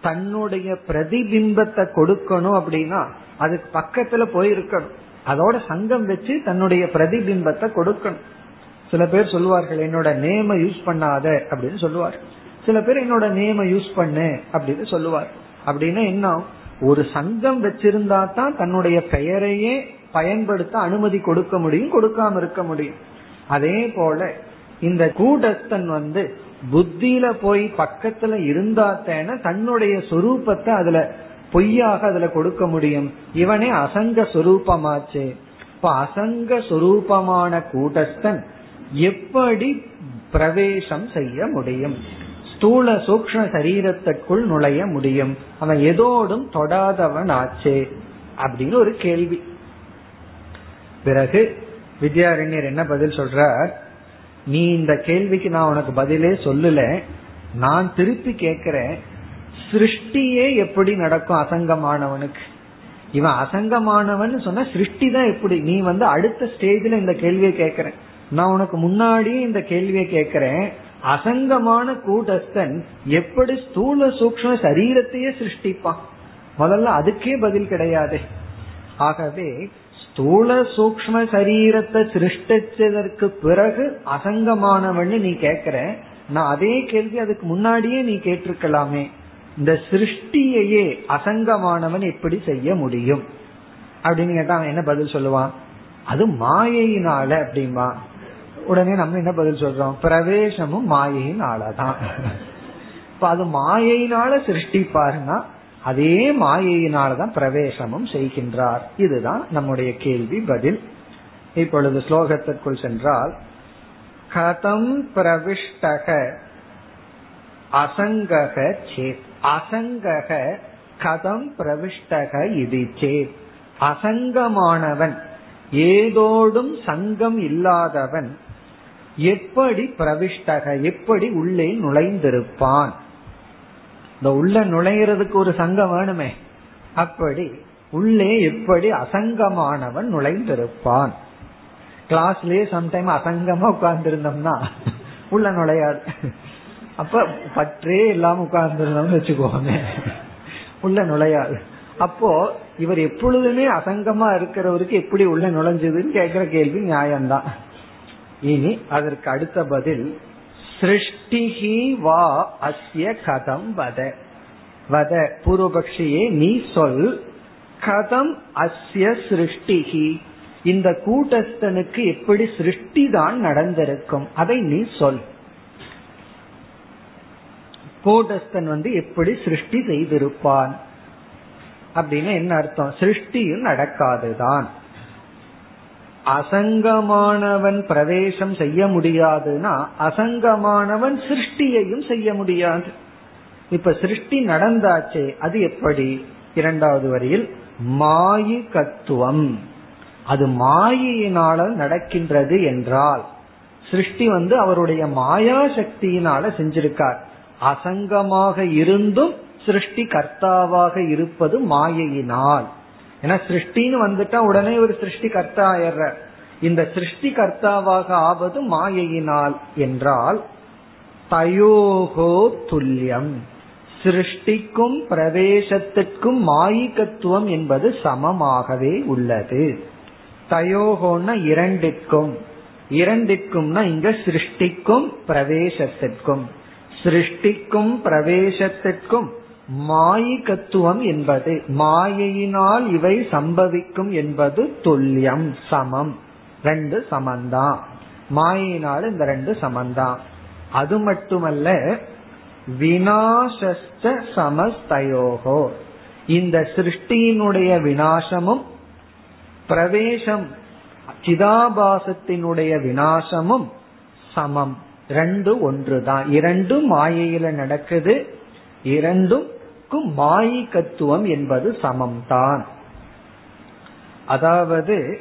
தன்னுடைய பிரதிபிம்பத்தை கொடுக்கணும் அப்படின்னா அதுக்கு பக்கத்துல போயிருக்கணும். அதோட சங்கம் வச்சு தன்னுடைய பிரதிபிம்பத்தை கொடுக்கணும். சில பேர் சொல்லுவார்கள் என்னோட நேம யூஸ் பண்ணாத அப்படின்னு சொல்லுவார் சில பேர் என்னோட நேம யூஸ் பண்ணு அப்படின்னு சொல்லுவார் அப்படின்னா என்ன ஒரு சங்கம் வச்சிருந்தா தான் தன்னுடைய பெயரையே பயன்படுத்த அனுமதி கொடுக்க முடியும் கொடுக்காம இருக்க முடியும். அதே போல இந்த கூடஸ்தன் வந்து புத்தியில போய் பக்கத்துல இருந்தா தேன தன்னுடைய சொரூபத்தை அதுல பொய்யாக அதுல கொடுக்க முடியும். இவனே அசங்க சொரூபமாச்சு. இப்ப அசங்க சொரூபமான கூட்டஸ்தன் எப்படி பிரவேசம் செய்ய முடியும்? ஸ்தூல சூக்ம சரீரத்திற்குள் நுழைய முடியும். அவன் எதோடும் தொடாதவன் ஆச்சே அப்படின்னு ஒரு கேள்வி. பிறகு வித்யாரண்யர் என்ன பதில் சொல்றார்? நீ இந்த கேள்விக்கு நான் உனக்கு பதிலே சொல்லல. நான் திருப்பி கேக்குறேன் சிருஷ்டியே எப்படி நடக்கும் அசங்கமானவனுக்கு? இவன் அசங்கமானவன் சொன்ன சிருஷ்டி தான் எப்படி? நீ வந்து அடுத்த ஸ்டேஜ்ல இந்த கேள்வியை கேக்குறேன் நான் உனக்கு முன்னாடியே இந்த கேள்வியை கேக்குறேன் அசங்கமான கூட்டஸ்தன் எப்படி ஸ்தூல சூக்ம சரீரத்தையே சிருஷ்டிப்பான் முதல்ல அதுக்கே பதில் கிடையாது. ஆகவே ஸ்தூல சூக்ம சரீரத்தை சிருஷ்டிச்சதற்கு பிறகு அசங்கமானவன்னு நீ கேக்குற நான் அதே கேள்வி அதுக்கு முன்னாடியே நீ கேட்டிருக்கலாமே. இந்த சிருஷ்டியையே அசங்கமானவன் எப்படி செய்ய முடியும்? அப்படின்னு கேட்டா அவன் என்ன பதில் சொல்லுவான்? அது மாயையினால அப்படிமா உடனே நம்ம என்ன பதில் சொல்றோம்? பிரவேசமும் மாயையினாலதான் இப்ப அது மாயையினால சிருஷ்டிப்பாருன்னா அதே மாயையினாலதான் பிரவேசமும் செய்கின்றார். இதுதான் நம்முடைய கேள்வி பதில். இப்பொழுது ஸ்லோகத்திற்குள் சென்றால் கதம் பிரவிஷ்டக அசங்கக சேத். அசங்கக கதம் பிரவிஷ்டக இது சேத். அசங்கமானவன் ஏதோடும் சங்கம் இல்லாதவன் எப்படி பிரவிஷ்டக எப்படி உள்ளே நுழைந்திருப்பான்? இந்த உள்ள நுழையிறதுக்கு ஒரு சங்கம் வேணுமே. அப்படி உள்ளே எப்படி அசங்கமானவன் நுழைந்திருப்பான்? கிளாஸ்லயே சம்டைம் அசங்கமா உட்கார்ந்து இருந்தோம்னா உள்ள நுழையாது. அப்ப பற்றே இல்லாம உட்கார்ந்து இருந்தோம்னு வச்சுக்கோங்க உள்ள நுழையாது. அப்போ இவர் எப்பொழுதுமே அசங்கமா இருக்கிறவருக்கு எப்படி உள்ள நுழைஞ்சதுன்னு கேக்குற கேள்வி நியாயம்தான். இனி அதற்கு அடுத்த பதில் சிருஷ்டிஹி வா அஸ்ய கதம் வத. வத பூர்வபக்ஷியே நீ சொல் கதம் அஸ்ய சிருஷ்டிஹி. இந்த கூட்டஸ்தனுக்கு எப்படி சிருஷ்டி தான் நடந்திருக்கும்? அதை நீ சொல். கூட்டஸ்தன் வந்து எப்படி சிருஷ்டி செய்திருப்பான்? அப்படின்னு என்ன அர்த்தம்? சிருஷ்டியும் நடக்காதுதான். அசங்கமானவன் பிரவேசம் செய்ய முடியாதுன்னா அசங்கமானவன் சிருஷ்டியையும் செய்ய முடியாது. இப்ப சிருஷ்டி நடந்தாச்சே அது எப்படி? இரண்டாவது வரியில் மாயிகத்துவம். அது மாயினால நடக்கின்றது என்றால் சிருஷ்டி வந்து அவருடைய மாயா சக்தியினால செஞ்சிருக்கார். அசங்கமாக இருந்தும் சிருஷ்டி கர்த்தாவாக இருப்பது மாயையினால். ஏன்னா சிருஷ்டின்னு வந்துட்டா உடனே ஒரு சிருஷ்டி கர்த்தா ஆயிடுற. இந்த சிருஷ்டி கர்த்தாவாக ஆவது மாயையினால் என்றால் தயோகோ துல்லியம். சிருஷ்டிக்கும் பிரவேசத்திற்கும் மாயிகத்துவம் என்பது சமமாகவே உள்ளது. தயோகோன்னா இரண்டிற்கும். இரண்டிற்கும்னா இங்க சிருஷ்டிக்கும் பிரவேசத்திற்கும். சிருஷ்டிக்கும் பிரவேசத்திற்கும் மாயிகத்துவம் என்பது மாயையினால் இவை சம்பவிக்கும் என்பது துல்லியம் சமம். ரெண்டு சமந்தான் மாயினால் இந்த ரெண்டு சமந்தான் அது மட்டுமல்ல வினாசஸ்த சமஸ்தயோகோ. இந்த சிருஷ்டியினுடைய வினாசமும் பிரவேசம் சிதாபாசத்தினுடைய வினாசமும் சமம். ரெண்டு ஒன்றுதான். இரண்டும் மாயையில நடக்குது இரண்டும் இரண்டுக்கும் மாயிகத்துவம் என்பது சமம்தான். அதாவது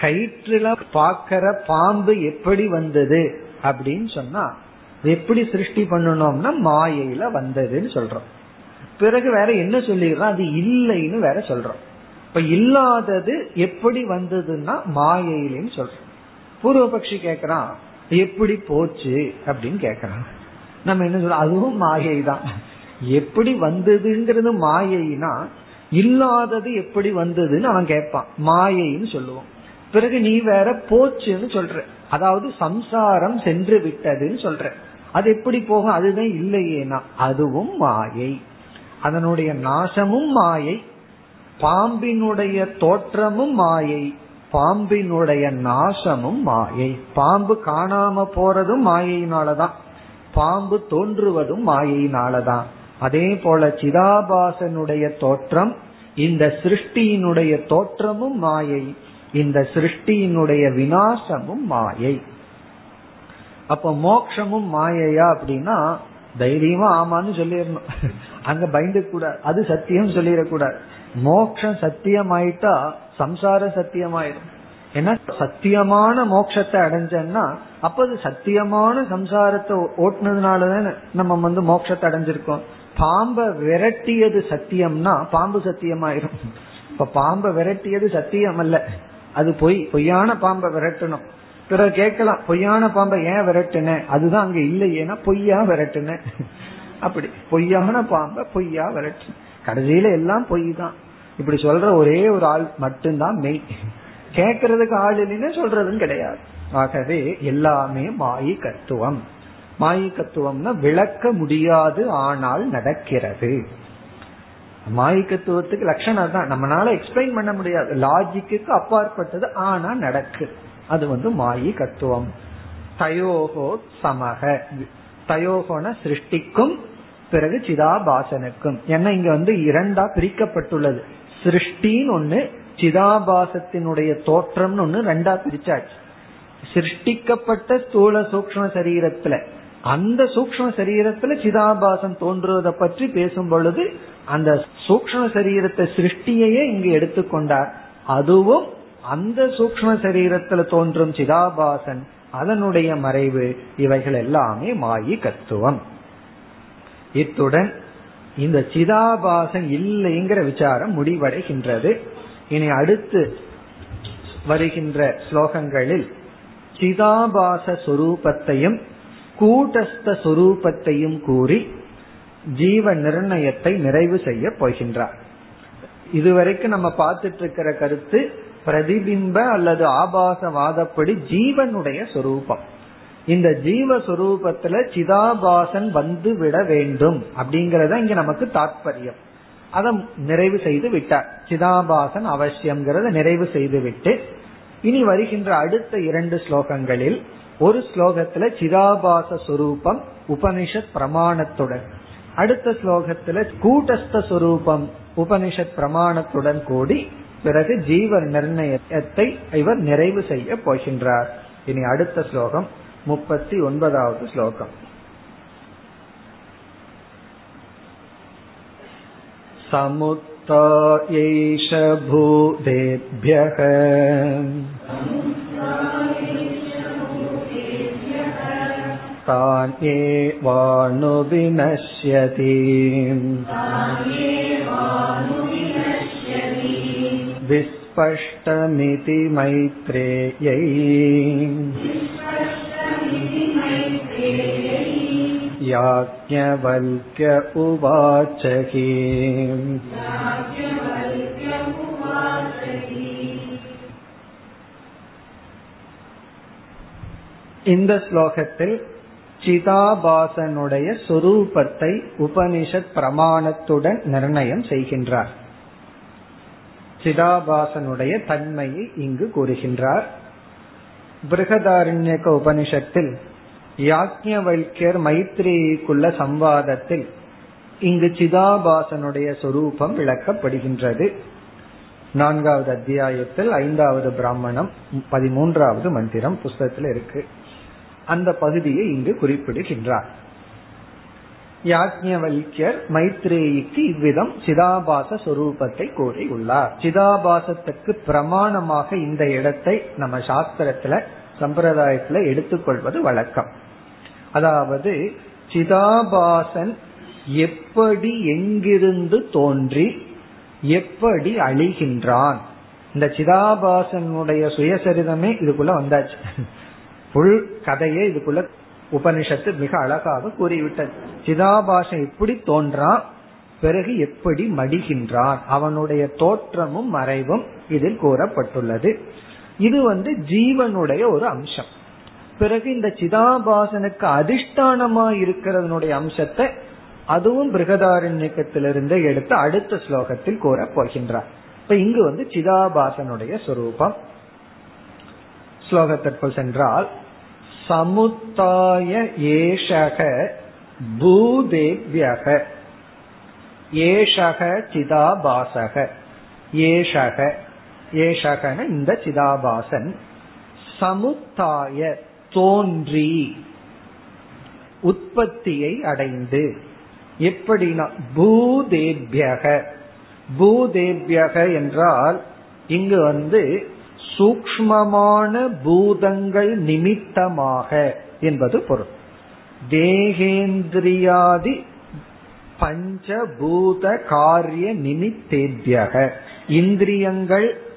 கயிற்றுல பாக்கிற பாம்பு எப்படி வந்தது அப்படின்னு சொன்னா எப்படி சிருஷ்டி பண்ணணும்னா மாயையில வந்ததுன்னு சொல்றோம். பிறகு வேற என்ன சொல்லிடுறோம்? அது இல்லைன்னு வேற சொல்றோம். இப்ப இல்லாதது எப்படி வந்ததுன்னா மாயையிலன்னு சொல்றோம். பூர்வபக்ஷி கேக்குறான் எப்படி போச்சு? அப்படின்னு கேக்குறான். நம்ம என்ன சொல்றோம்? அதுவும் மாயை தான் எப்படி வந்ததுங்கிறது மாயைனா இல்லாதது எப்படி வந்ததுன்னு அவன் கேட்பான். மாயைன்னு சொல்லுவோம். பிறகு நீ வேற போச்சுன்னு சொல்ற. அதாவது சம்சாரம் சென்று விட்டதுன்னு சொல்ற. அது எப்படி போகும்? அதுதான் இல்லையேனா. அதுவும் மாயை. அதனுடைய நாசமும் மாயை. பாம்பினுடைய தோற்றமும் மாயை. பாம்பினுடைய நாசமும் மாயை. பாம்பு காணாம போறதும் மாயையினாலதான். பாம்பு தோன்றுவதும் மாயையினாலதான். அதே போல சிதாபாசனுடைய தோற்றம் இந்த சிருஷ்டியினுடைய தோற்றமும் மாயை இந்த சிருஷ்டியினுடைய வினாசமும் மாயை. அப்ப மோக்ஷமும் மாயையா அப்படின்னா தைரியமா ஆமான்னு சொல்லிடணும். அங்க பயந்து கூடாது அது சத்தியம் சொல்லிடக்கூடாது. மோக்ஷம் சத்தியமாயிட்டா சம்சார சத்தியமாயிடும். ஏன்னா சத்தியமான மோட்சத்தை அடைஞ்சன்னா அப்ப அது சத்தியமான சம்சாரத்தை ஓட்டுனதுனாலதான் நம்ம வந்து மோட்சத்தை அடைஞ்சிருக்கோம். பாம்பை விரட்டியது சத்தியம்னா பாம்பு சத்தியமாயிரும். இப்ப பாம்பை விரட்டியது சத்தியம் அல்ல அது பொய் பொய்யான பாம்பை விரட்டணும். பிறகு கேட்கலாம் பொய்யான பாம்பை ஏன் விரட்டுன? அதுதான் அங்க இல்லையேனா பொய்யா விரட்டுன? அப்படி பொய்யான பாம்பை பொய்யா விரட்டு கடைசியில எல்லாம் பொய் தான் இப்படி சொல்ற ஒரே ஒரு ஆள் மட்டும்தான் மெய். கேட்கறதுக்கு ஆள் இல்லைன்னு சொல்றதும் கிடையாது. ஆகவே எல்லாமே மாயி கத்துவம் மாயி கத்துவம்னா விளக்க முடியாது ஆனால் நடக்கிறது. மாயிக்கத்துவத்துக்கு லட்சணம் தான் நம்மளால எக்ஸ்பிளைன் பண்ண முடியாது. லாஜிக்கு அப்பாற்பட்டது ஆனா நடக்கு. அது வந்து மாயி கத்துவம் தயோகோ சமக. தயோகோன சிருஷ்டிக்கும் பிறகு சிதாபாசனுக்கும். ஏன்னா இங்க வந்து இரண்டா பிரிக்கப்பட்டுள்ளது. சிருஷ்டின்னு ஒண்ணு சிதாபாசத்தினுடைய தோற்றம்னு ஒண்ணு ரெண்டா பிரிச்சாச்சு. சிருஷ்டிக்கப்பட்ட ஸ்தூல சூக்ம சரீரத்துல. அந்த சூக்ம சரீரத்துல சிதாபாசம் தோன்றுவதை பற்றி பேசும் பொழுது அந்த சூக்ம சரீரத்தை சிருஷ்டியையே இங்கு எடுத்துக்கொண்டார். அதுவும் அந்த சூக்ம சரீரத்துல தோன்றும் சிதாபாசன் அதனுடைய மறைவு இவைகள் எல்லாமே மாயி கத்துவம். இத்துடன் இந்த சிதாபாசன் இல்லைங்கிற விசாரம் முடிவடைகின்றது. இனி அடுத்து வருகின்ற ஸ்லோகங்களில் சிதாபாச சொரூபத்தையும் கூட்டஸ்த சொரூபத்தையும் கூறி ஜீவ நிர்ணயத்தை நிறைவு செய்ய போகின்றார். இதுவரைக்கும் நம்ம பார்த்துட்டு இருக்கிற கருத்து பிரதிபிம்ப அல்லது ஆபாசவாதப்படி ஜீவனுடைய சொரூபம். இந்த ஜீவஸ்வரூபத்துல சிதாபாசன் வந்து விட வேண்டும் அப்படிங்கறத இங்க நமக்கு தாற்பயம் அதை நிறைவு செய்து விட்டார். சிதாபாசன் அவசியம்ங்கிறத நிறைவு செய்து விட்டு இனி வருகின்ற அடுத்த இரண்டு ஸ்லோகங்களில் ஒரு ஸ்லோகத்துல சிதாபாச சுரூபம் உபனிஷத் பிரமாணத்துடன். அடுத்த ஸ்லோகத்துல கூட்டஸ்தரூபம் உபனிஷத் பிரமாணத்துடன் கூடி பிறகு ஜீவ நிர்ணயத்தை இவர் நிறைவு செய்ய போகின்றார். இனி அடுத்த ஸ்லோகம் முப்பத்தி ஒன்பதாவது ஸ்லோகம். समुत्थायैष भूतेभ्यः तान्येवानुविनश्यति विस्पष्टमिति मैत्रेयै याज्ञवल्क्य उवाच இந்த ஸ்லோகத்தில் சிதாபாசனுடைய சுரூபத்தை உபனிஷத் பிரமாணத்துடன் நிர்ணயம் செய்கின்றார் சிதாபாசனுடைய தன்மையை இங்கு கூறுகின்றார் பிருகதாரண்யக உபனிஷத்தில் யாக்ஞர் மைத்ரேயிக்குள்ள சம்வாதத்தில் இங்கு சிதாபாசனுடைய சொரூபம் விளக்கப்படுகின்றது. நான்காவது அத்தியாயத்தில் ஐந்தாவது பிராமணம் பதிமூன்றாவது மந்திரம் புஸ்தகத்தில் இருக்கு. அந்த பகுதியை இங்கு குறிப்பிடுகின்றார். யாக்ஞவல்யர் மைத்ரேயிக்கு இவ்விதம் சிதாபாச சொரூபத்தை கூறியுள்ளார். சிதாபாசத்துக்கு பிரமாணமாக இந்த இடத்தை நம்ம சாஸ்திரத்துல சம்பிரதாயத்துல எடுத்துக்கொள்வது வழக்கம். அதாவது சிதாபாசன் எப்படி எங்கிருந்து தோன்றி எப்படி அழிகின்றான். இந்த சிதாபாசனுடைய சுயசரிதமே இதுக்குள்ள வந்தாச்சு. புல் கதையே இதுக்குள்ள உபனிஷத்து மிக அழகாக கூறிவிட்டது. சிதாபாசன் எப்படி தோன்றான் பிறகு எப்படி மடிகின்றான் அவனுடைய தோற்றமும் மறைவும் இதில் கூறப்பட்டுள்ளது. இது வந்து ஜீவனுடைய ஒரு அம்சம். பிறகு இந்த சிதாபாசனுக்கு அதிஷ்டானமா இருக்கிறதனுடைய அம்சத்தை அதுவும் பிருகதாரண்யக்கத்திலிருந்து எடுத்து அடுத்த ஸ்லோகத்தில் கூற போகின்றார். இப்ப இங்கு வந்து சிதாபாசனுடைய சொரூபம். ஸ்லோகத்திற்குள் சென்றால் சமுத்தாய ஏஷக பூதேவ்யக. ஏஷக சிதாபாசக. ஏஷக. ஏஷகன இந்த சிதாபாசன். சமுத்தாய தோன்றி உற்பத்தியை அடைந்து. எப்படின்னா பூதேபியக. பூதேபியக என்றால் இங்கு வந்து சூக்மமான பூதங்கள் நிமித்தமாக என்பது பொருள். தேகேந்திரியாதி பஞ்சபூத காரிய நிமித்தேபியக. இந்திரியங்கள்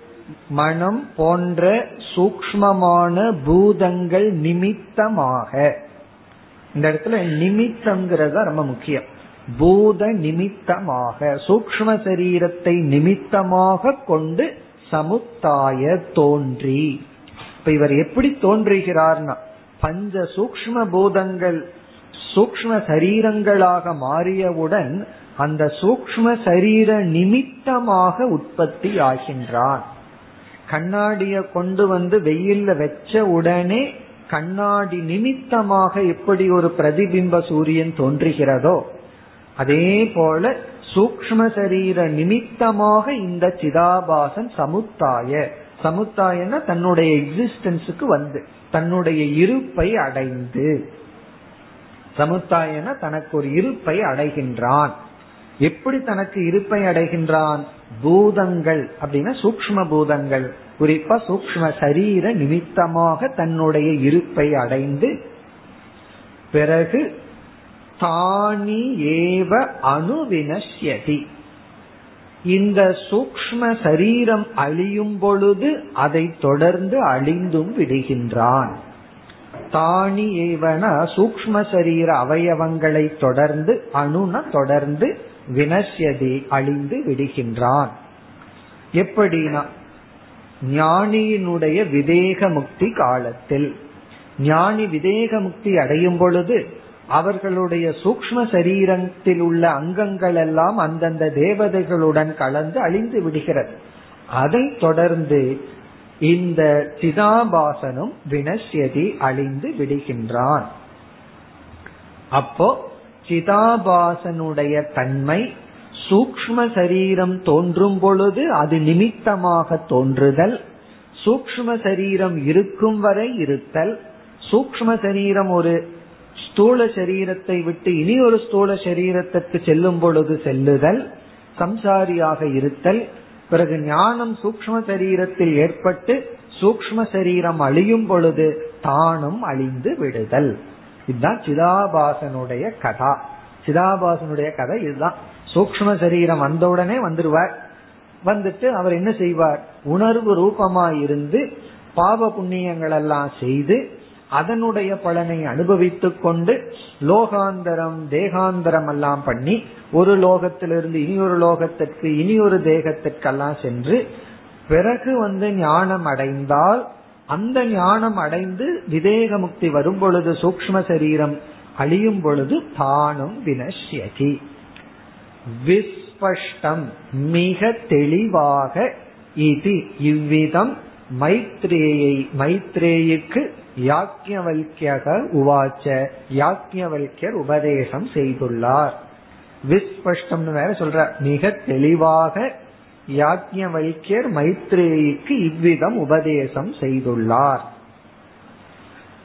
மனம் போன்ற சூக்மமான பூதங்கள் நிமித்தமாக. இந்த இடத்துல நிமித்தம்ங்கிறது ரொம்ப முக்கியம். பூத நிமித்தமாக சூக்ம சரீரத்தை நிமித்தமாக கொண்டு சமுத்தாய தோன்றி. இப்ப இவர் எப்படி தோன்றுகிறார்னா பஞ்ச சூக்ம பூதங்கள் சூக்ம சரீரங்களாக மாறியவுடன் அந்த சூக்ம சரீர நிமித்தமாக உற்பத்தி ஆகின்றான். கண்ணாடிய கொண்டு வந்து வெயில்ல வச்ச உடனே கண்ணாடி நிமித்தமாக எப்படி ஒரு பிரதிபிம்ப சூரியன் தோன்றுகிறதோ அதே போல சூக்ம சரீர நிமித்தமாக இந்த சிதாபாசன் சமுத்தாய. சமுத்தாயன தன்னுடைய எக்ஸிஸ்டன்ஸுக்கு வந்து தன்னுடைய இருப்பை அடைந்து. சமுத்தாயன தனக்கு ஒரு இருப்பை அடைகின்றான். எப்படி தனக்கு இருப்பை அடைகின்றான்? பூதங்கள் அப்படின்னா சூக்ம பூதங்கள். குறிப்பா சூக்ம சரீர நிமித்தமாக தன்னுடைய இருப்பை அடைந்து பிறகு தானி ஏவ அணுவினஷ்யதி. இந்த சூக்ம சரீரம் அழியும் பொழுது அதை தொடர்ந்து அழிந்தும் விடுகின்றான். தானி ஏவன சூக்ம சரீர அவயவங்களை தொடர்ந்து அணுன தொடர்ந்து வினஷ்யதி அழிந்து விடுகின்றான். எப்படின்னா ஞானியினுடைய விதேக முக்தி காலத்தில் ஞானி விதேக முக்தி அடையும் பொழுது அவர்களுடைய சூக்ம சரீரத்தில் உள்ள அங்கங்கள் எல்லாம் அந்தந்த தேவதைகளுடன் கலந்து அழிந்து விடுகிறது. அதை தொடர்ந்து இந்த சிதாபாசனும் வினஷ்யதி அழிந்து விடுகின்றான். அப்போ சிதாபாசனுடைய தன்மை சூக்ம சரீரம் தோன்றும் பொழுது அது நிமித்தமாக தோன்றுதல். சூக்ம சரீரம் இருக்கும் வரை இருத்தல். சூக்ம சரீரம் ஒரு ஸ்தூல சரீரத்தை விட்டு இனி ஒரு ஸ்தூல சரீரத்திற்கு செல்லும் பொழுது செல்லுதல் சம்சாரியாக இருத்தல். பிறகு ஞானம் சூக்ம சரீரத்தில் ஏற்பட்டு சூக்ம சரீரம் அழியும் பொழுது தானும் அழிந்து விடுதல். இதுதான் சிதாபாசனுடைய கதா. சிதாபாசனுடைய கதை இதுதான். சூக்ம சரீரம் வந்தவுடனே வந்துருவார். வந்துட்டு அவர் என்ன செய்வார்? உணர்வு ரூபமா இருந்து பாவ புண்ணியங்கள் எல்லாம் செய்து அதனுடைய பலனை அனுபவித்துக் கொண்டு லோகாந்தரம் தேகாந்தரம் எல்லாம் பண்ணி ஒரு லோகத்திலிருந்து இனி ஒரு லோகத்திற்கு இனி ஒரு தேகத்திற்கெல்லாம் சென்று பிறகு வந்து ஞானம் அடைந்தால் அந்த ஞானம் அடைந்து விதேக முக்தி வரும் பொழுது சூக்ம சரீரம் அழியும் பொழுது தானும் வினஷ்யதி. விஸ்பஷ்டம் மிக தெளிவாக இது இவ்விதம் மைத்ரேயை மைத்ரேயுக்கு யாக்கியவல்யக உவாச்ச யாக்கியவல்யர் உபதேசம் செய்துள்ளார். விஸ்பஷ்டம்னு வேற சொல்ற மிக தெளிவாக யாக்கியவல்யர் மைத்ரேயிக்கு இவ்விதம் உபதேசம் செய்துள்ளார்.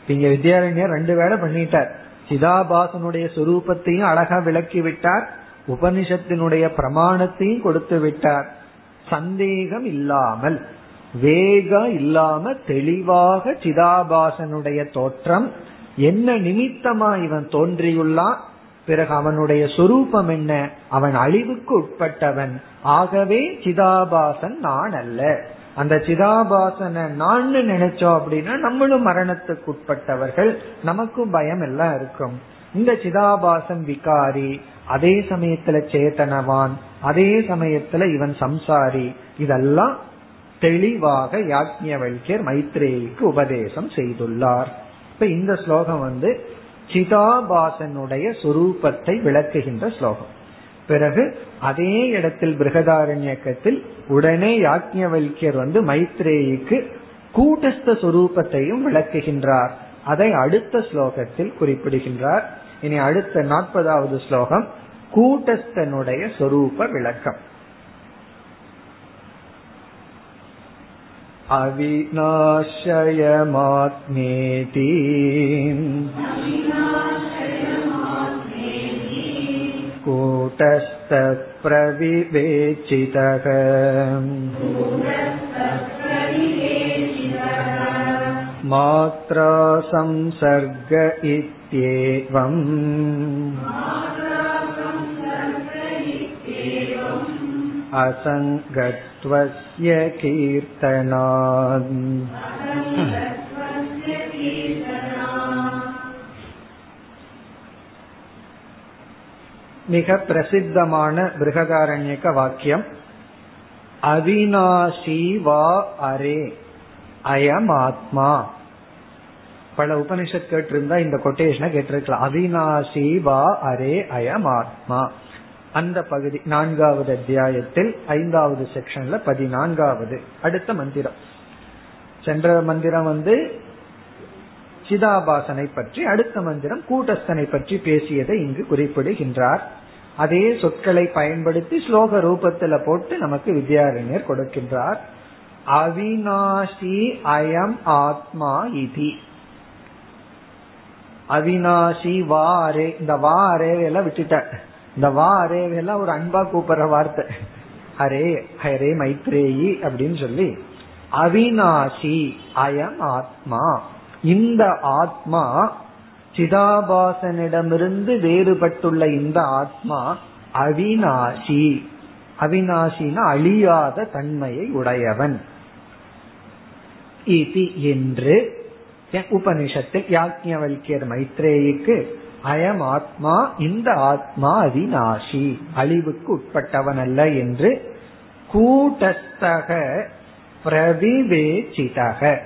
இங்க வித்யாரண்யர் ரெண்டு வேலை பண்ணிட்டார். சிதாபாசனுடைய சுரூபத்தையும் அழகா விளக்கி விட்டார். உபனிஷத்தினுடைய பிரமாணத்தையும் கொடுத்து விட்டார். சந்தேகம் இல்லாமல் வேகம் இல்லாம தெளிவாக சிதாபாசனுடைய தோற்றம் என்ன நிமித்தமா இவன் தோன்றியுள்ளான்? பிறகு அவனுடைய சொரூபம் என்ன? அவன் அழிவுக்கு உட்பட்டவன். ஆகவே சிதாபாசன் நான் அல்ல. அந்த சிதாபாசனை நான் நினைச்சோம் அப்படின்னா நம்மளும் மரணத்துக்கு உட்பட்டவர்கள். நமக்கும் பயம் எல்லாம் இருக்கும். இந்த சிதாபாசன் விகாரி அதே சமயத்துல சேத்தனவான் அதே சமயத்துல இவன் சம்சாரி. இதெல்லாம் தெளிவாக யாக்ஞவல்யர் மைத்ரேயிக்கு உபதேசம் செய்துள்ளார். இப்ப இந்த ஸ்லோகம் வந்து சிதாபாசனுடைய சுரூபத்தை விளக்குகின்ற ஸ்லோகம். பிறகு அதே இடத்தில் பிருகதாரண்யக்கத்தில் உடனே யாக்ஞவல்யர் வந்து மைத்ரேயிக்கு கூட்டஸ்த சுரூபத்தையும் விளக்குகின்றார். அதை அடுத்த ஸ்லோகத்தில் குறிப்பிடுகின்றார். இனி அடுத்த நாற்பதாவது ஸ்லோகம் கூட்டஸ்தனுடைய சொரூப விளக்கம். अविनाशयमात्मेति कूटस्थप्रविवेचितः मात्रा संसर्ग इत्येवम् असङ्गत्वस्य कीर्तनात् மிக பிரசித்தமான பிருகதாரண்யக்க வாக்கியம் அவினாசி வா அரே அயம் ஆத்மா பல உபனிஷத் கேட்டிருந்தா இந்த கொட்டேஷனை கேட்டிருக்கலாம் அவினாசி வா அரே அயம் ஆத்மா அந்த பகுதி நான்காவது அத்தியாயத்தில் ஐந்தாவது செக்ஷன்ல பதினான்காவது. அடுத்த மந்திரம். சென்ற மந்திரம் வந்து சிதாபாசனை பற்றி அடுத்த மந்திரம் கூட்டஸ்தனை பற்றி பேசியதை இங்கு குறிப்பிடுகின்றார். அதே சொற்களை பயன்படுத்தி ஸ்லோக ரூபத்துல போட்டு நமக்கு வித்யாரண்யர் கொடுக்கின்றார். அவினாசி அயம் ஆத்மா இதி. அவினாசி வா அரே இந்த வா எல்லாம் விட்டுட்டார் இந்த வா அரேவெல்லாம் ஒரு அன்பா கூப்பிடுற வார்த்தை. அரே ஹரே மைத்ரேயி அப்படின்னு சொல்லி அவினாசி அயம் ஆத்மா. இந்த ஆத்மா சிதாபாசனிடமிருந்து வேறுபட்டுள்ள இந்த ஆத்மா அவிநாசி. அவினாசினா அழியாத தன்மையை உடையவன். இது என்று உபனிஷத்தில் யாக்ஞவல்யர் மைத்ரேயிக்கு அயம் ஆத்மா இந்த ஆத்மா அவிநாசி அழிவுக்கு உட்பட்டவன் அல்ல என்று கூட்டஸ்தக பிரவிவேச்சிதக.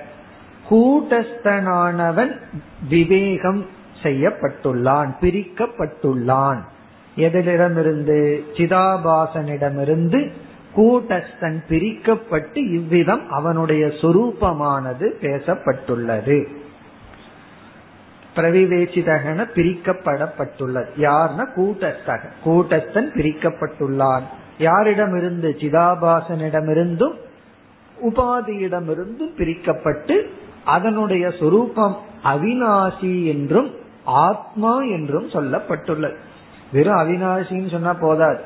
கூட்டஸ்தனானவன் விவேகம் செய்யப்பட்டுள்ளான் பிரிக்கப்பட்டுள்ளான். எதிலிடமிருந்து? சிதாபாசனிடமிருந்து கூட்டஸ்தன் பிரிக்கப்பட்டு இவ்விதம் அவனுடைய சொரூபமானது பேசப்பட்டுள்ளது. பிரவிவேச்சிதகன பிரிக்கப்படப்பட்டுள்ளது. யார்னா கூட்டத்தக கூட்டத்தன் பிரிக்கப்பட்டுள்ளான். யாரிடமிருந்து? சிதாபாசனிடமிருந்தும் உபாதியிடமிருந்தும் பிரிக்கப்பட்டு அதனுடைய சொரூபம் அவிநாசி என்றும் ஆத்மா என்றும் சொல்லப்பட்டுள்ளது. வெறும் அவிநாசின்னு சொன்னா போதாது.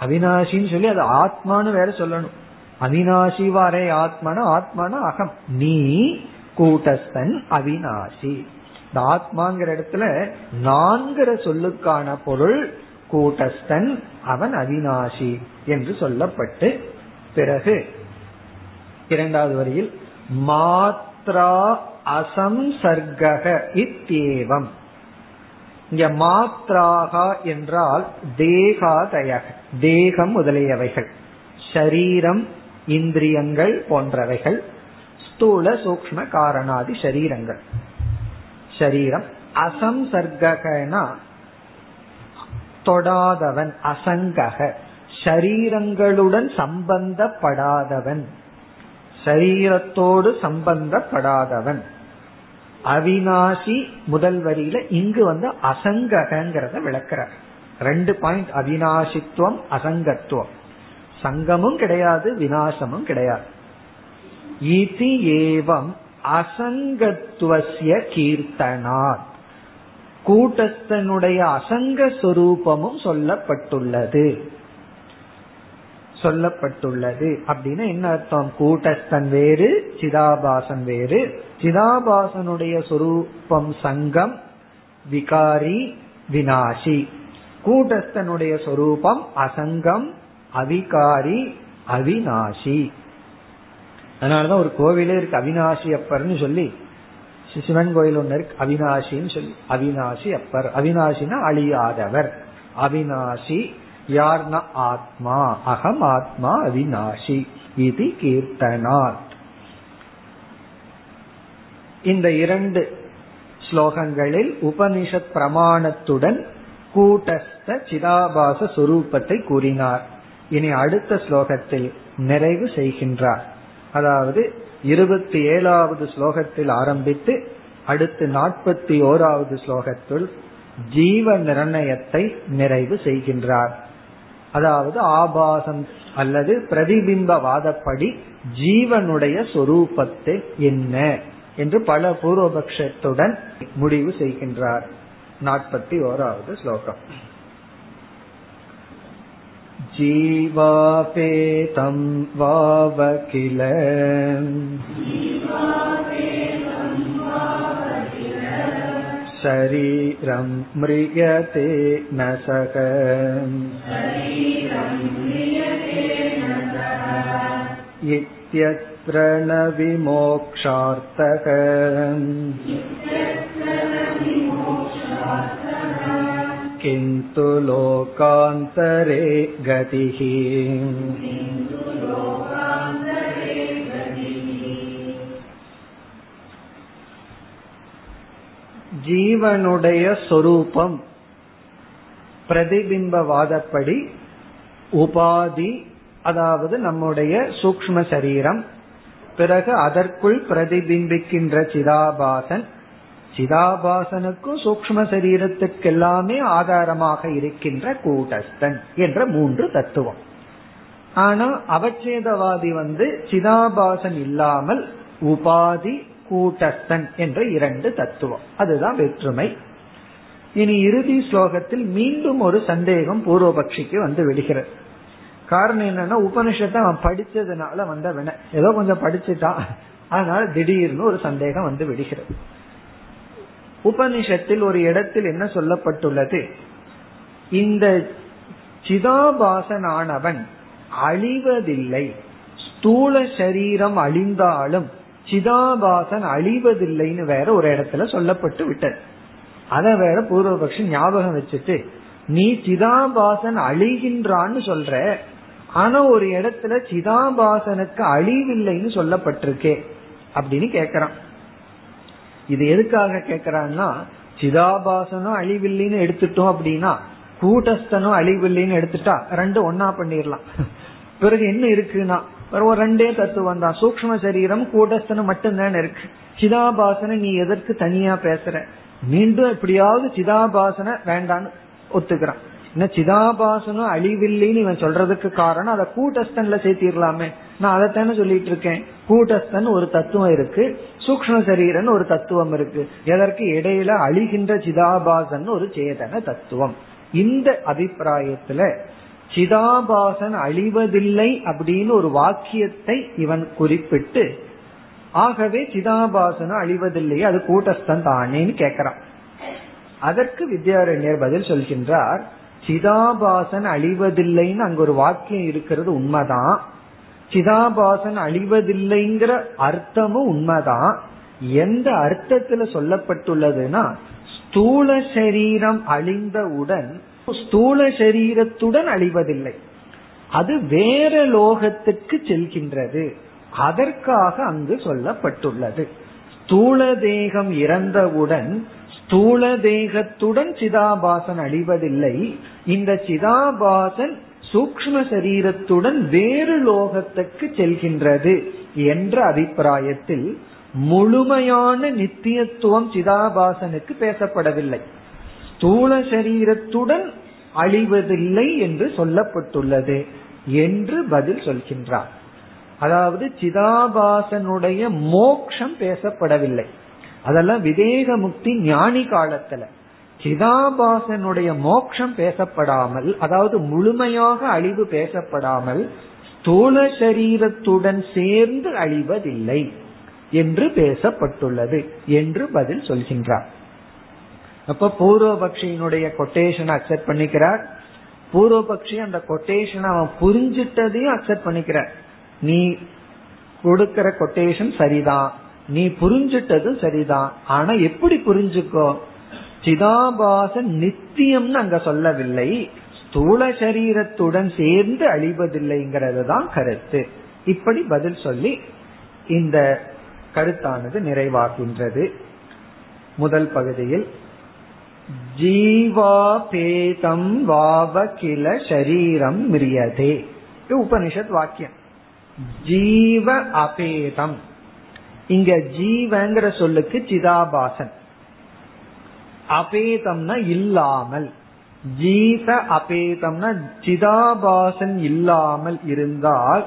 அவிநாசின்னு சொல்லி அது ஆத்மான்னு வேற சொல்லணும். அவிநாசி வாரே ஆத்மான ஆத்மான அகம். நீ கூட்டஸ்தன் அவிநாசி இந்த ஆத்மாங்கிற இடத்துல நான்கிற சொல்லுக்கான பொருள் கூட்டஸ்தன் அவன் அவிநாசி என்று சொல்லப்பட்டு பிறகு இரண்டாவது வரியில் மாத்ரா அசம்சர்கக இத்தேவம். இங்க மாத்ராகா என்றால் தேகாதயக தேகம் முதலியவைகள். ஷரீரம் இந்திரியங்கள் போன்றவைகள் ஸ்தூல சூக்ம காரணாதி ஷரீரங்கள் சரீரம் அசம்சர்கனா தொடாதவன் அசங்கக. ஷரீரங்களுடன் சம்பந்தப்படாதவன். சரீரத்தோடு சம்பந்தப்படாதவன். அவினாசி முதல் வரியில இங்கு வந்து அசங்ககங்கிறத விளக்கிறார். ரெண்டு பாயிண்ட் அவினாசித்துவம் அசங்கத்துவம். சங்கமும் கிடையாது வினாசமும் கிடையாது. இது ஏவம் அசங்கத்துவசிய கீர்த்தனார். கூட்டத்தனுடைய அசங்க சொரூபமும் சொல்லப்பட்டுள்ளது. சொல்லப்பட்டுள்ளது. அப்படின்னு என்ன அர்த்தம்? கூட்டஸ்தன் வேறு சிதாபாசன் வேறு. சிதாபாசனுடைய சொரூபம் சங்கம் விகாரி வினாசி கூட்டஸ்தனுடைய சொரூபம் அசங்கம் அவிகாரி அவிநாசி. அதனாலதான் ஒரு கோவிலே இருக்கு அவினாசி அப்பர்னு சொல்லி சிவன் கோயில் ஒண்ணு இருக்கு அவினாசின்னு சொல்லி அவிநாசி அப்பர். அவிநாசினா அழியாதவர். அவினாசி யார்னா ஆத்மா அகம் ஆத்மா அவினாசி. இது கீர்த்தனார் இந்த இரண்டு ஸ்லோகங்களில் உபனிஷத் பிரமாணத்துடன் கூட்டஸ்த சிதாபாச சுரூபத்தை கூறினார். இனி அடுத்த ஸ்லோகத்தில் நிறைவு செய்கின்றார். அதாவது இருபத்தி ஏழாவது ஸ்லோகத்தில் ஆரம்பித்து அடுத்து நாற்பத்தி ஓராவது ஸ்லோகத்தில் ஜீவ நிர்ணயத்தை நிறைவு செய்கின்றார். அதாவது ஆபாசம் அல்லது பிரதிபிம்பவாதப்படி ஜீவனுடைய சொரூபத்தை என்ன என்று பல பூர்வபக்ஷத்துடன் முடிவு செய்கின்றார். நாற்பத்தி ஓராவது ஸ்லோகம். जीवापेतं वाव किल शरीरं म्रियते न सक इत्यत्र न विमोक्षार्थक किन्तु लोकान्तरे गतिः ஜீவனுடைய சொரூபம் பிரதிபிம்பவாதப்படி உபாதி அதாவது நம்முடைய சூக்ம சரீரம் பிறகு அதற்குள் பிரதிபிம்பிக்கின்ற சிதாபாசன் சிதாபாசனுக்கும் சூக்ம சரீரத்துக்கு எல்லாமே ஆதாரமாக இருக்கின்ற கூட்டஸ்தன் என்ற மூன்று தத்துவம். ஆனா அவச்சேதவாதி வந்து சிதாபாசன் இல்லாமல் உபாதி கூட்டஸ்தன் என்ற இரண்டு தத்துவம். அதுதான் வேற்றுமை. இனி இறுதி ஸ்லோகத்தில் மீண்டும் ஒரு சந்தேகம் பூர்வபக்ஷிக்கு வந்து விடுகிறது. காரணம் என்னன்னா உபனிஷத்தை அவன் படிச்சதுனால வந்த வின ஏதோ கொஞ்சம் படிச்சுட்டான். அதனால திடீர்னு ஒரு சந்தேகம் வந்து விடுகிறது. உபனிஷத்தில் ஒரு இடத்தில் என்ன சொல்லப்பட்டுள்ளது? இந்த சிதாபாசனானவன் அழிவதில்லை. ஸ்தூல சரீரம் அழிந்தாலும் சிதாபாசன் அழிவதில்லைன்னு வேற ஒரு இடத்துல சொல்லப்பட்டு விட்டது. அத வேற பூர்வபக்ஷம் ஞாபகம் வச்சுட்டு நீ சிதாபாசன் அழிகின்றான்னு சொல்ற. ஆனா ஒரு இடத்துல சிதாபாசனுக்கு அழிவில்லைன்னு சொல்லப்பட்டிருக்கே. அப்படின்னு கேக்குறான். இது எதுக்காக கேக்குறான்னா சிதாபாசனும் அழிவில்லைன்னு எடுத்துட்டோம் அப்படின்னா கூட்டஸ்தனும் அழிவில்லைன்னு எடுத்துட்டா ரெண்டு ஒன்னா பண்ணிடலாம். பிறகு என்ன இருக்குன்னா ஒரு ரெண்டே தத்துவம் தான். சூக்ம சரீரம் கூட்டஸ்தனம் மட்டும்தான் இருக்கு. சிதாபாசனை நீ எதற்கு தனியா பேசுற? மீண்டும் எப்படியாவது சிதாபாசன வேண்டான்னு ஒத்துக்கிறான். சிதாபாசனும் அழிவில்லைன்னு இவன் சொல்றதுக்கு காரணம் அதை கூட்டஸ்தன்ல சேர்த்திடலாமே. நான் அதைத்தானே சொல்லிட்டு இருக்கேன். கூட்டஸ்தன் ஒரு தத்துவம் இருக்கு சூக்ம சரீரன் ஒரு தத்துவம் இருக்கு. எதற்கு? இடையில அழிகின்ற சிதாபாசன் ஒரு சேதன தத்துவம். இந்த அபிப்பிராயத்துல சிதாபாசன் அழிவதில்லை அப்படின்னு ஒரு வாக்கியத்தை இவன் குறிப்பிட்டு ஆகவே சிதாபாசனம் அழிவதில்லை அது கூட்டஸ்தன் தானேன்னு கேக்குறான் அதற்கு வித்யாரண்யர் பதில் சொல்கின்றார் சிதாபாசன் அழிவதில்லைன்னு அங்க ஒரு வாக்கியம் இருக்கிறது உண்மைதான். சிதாபாசன் அழிவதில்லைங்கிற அர்த்தமும் உண்மைதான். எந்த அர்த்தத்துல சொல்லப்பட்டுள்ளதுன்னா ஸ்தூல சரீரம் அழிந்தவுடன் ஸ்தூல சரீரத்துடன் அழிவதில்லை. அது வேற லோகத்துக்கு செல்கின்றது. அதற்காக அங்கு சொல்லப்பட்டுள்ளது. ஸ்தூல தேகம் இறந்தவுடன் ஸ்தூல தேகத்துடன் சிதாபாசன் அழிவதில்லை. இந்த சிதாபாசன் சூக்ம சரீரத்துடன் வேறு லோகத்துக்கு செல்கின்றது என்ற அபிப்பிராயத்தில் முழுமையான நித்தியத்துவம் சிதாபாசனுக்கு பேசப்படவில்லை. ஸ்தூல சரீரத்துடன் அழிவதில்லை என்று சொல்லப்பட்டுள்ளது என்று பதில் சொல்கின்றார். அதாவது சிதாபாசனுடைய மோக்ஷம் பேசப்படவில்லை. அதெல்லாம் விவேக முக்தி ஞானி காலத்துல. சிதாபாசனுடைய மோட்சம் பேசப்படாமல் அதாவது முழுமையாக அழிவு பேசப்படாமல் ஸ்தூல சரீரத்துடன் சேர்ந்து அழிவதில்லை என்று பேசப்பட்டுள்ளது என்று பதில் சொல்கின்றார். அப்ப பூர்வபக்ஷியினுடைய கொட்டேஷனை அக்செப்ட் பண்ணிக்கிறார். பூர்வபக்ஷி அந்த கொட்டேஷன் அவன் புரிஞ்சிட்டதையும் அக்செப்ட் பண்ணிக்கிறார். நீ கொடுக்கிற கொட்டேஷன் சரிதான். நீ புரிஞ்சிட்டதும் சரிதான். ஆனா எப்படி புரிஞ்சுக்கோ? சிதாபாசன் நித்தியம்னு அங்க சொல்லவில்லை. ஸ்தூல சரீரத்துடன் சேர்ந்து அழிவதில்லைங்கிறது தான் கருத்து. இப்படி பதில் சொல்லி இந்த கருத்தானது நிறைவாகின்றது. முதல் பகுதியில் ஜீவாபேதம் வாவ கில ஷரீரம் மிரியதே உபனிஷத் வாக்கியம். ஜீவ அபேதம். இங்க ஜீவங்கிற சொல்லுக்கு சிதாபாசன். அபேதம்னா இல்லாமல். ஜீத அபேதம்னா சிதாபாசன் இல்லாமல் இருந்தால்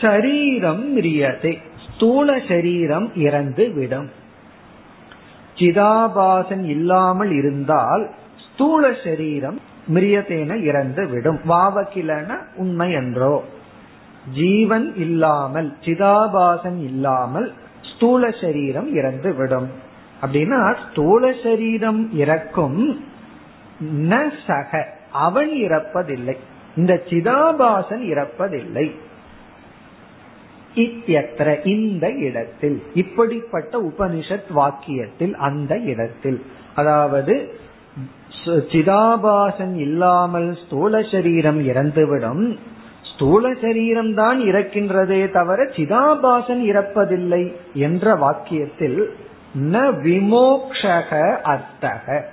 ஷரீரம் மிரியதே ஸ்தூல சரீரம் இறந்து விடும். சிதாபாசன் இல்லாமல் இருந்தால் ஸ்தூல சரீரம் மிரியதேன இறந்து விடும். வாவக்கிலன உண்மை என்றோ. ஜீவன் இல்லாமல் சிதாபாசன் இல்லாமல் ஸ்தூல சரீரம் இறந்து விடும். அப்படின்னா ஸ்தூல சரீரம் இறக்கும் ந சக அவன் இறப்பதில்லை. இந்த சிதாபாசன் இறப்பதில்லை. இத்தியத்திர இந்த இடத்தில் இப்படிப்பட்ட உபனிஷத் வாக்கியத்தில் அந்த இடத்தில். அதாவது சிதாபாசன் இல்லாமல் ஸ்தூல சரீரம் இறந்துவிடும். ஸ்தூல சரீரம் தான் இறக்கின்றதே தவிர சிதாபாசன் இறப்பதில்லை என்ற வாக்கியத்தில் ந விமோக்ஷக அர்த்தக.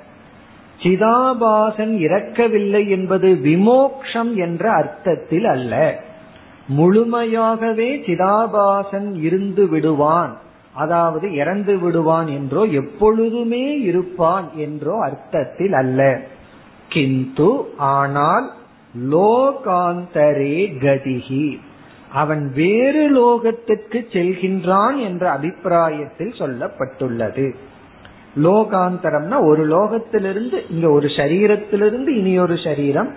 சிதாபாசன் இறக்கவில்லை என்பது விமோக்ஷம் என்ற அர்த்தத்தில் அல்ல. முழுமையாகவே சிதாபாசன் இருந்து விடுவான். அதாவது இறந்து விடுவான் என்றோ எப்பொழுதுமே இருப்பான் என்றோ அர்த்தத்தில் அல்ல. கிந்து ஆனால் லோகாந்தரே கதிகி அவன் வேறு லோகத்திற்கு செல்கின்றான் என்ற அபிப்பிராயத்தில் சொல்லப்பட்டுள்ளது. லோகாந்தரம்னா ஒரு லோகத்திலிருந்து இங்க ஒரு சரீரத்திலிருந்து இனி ஒரு சரீரம்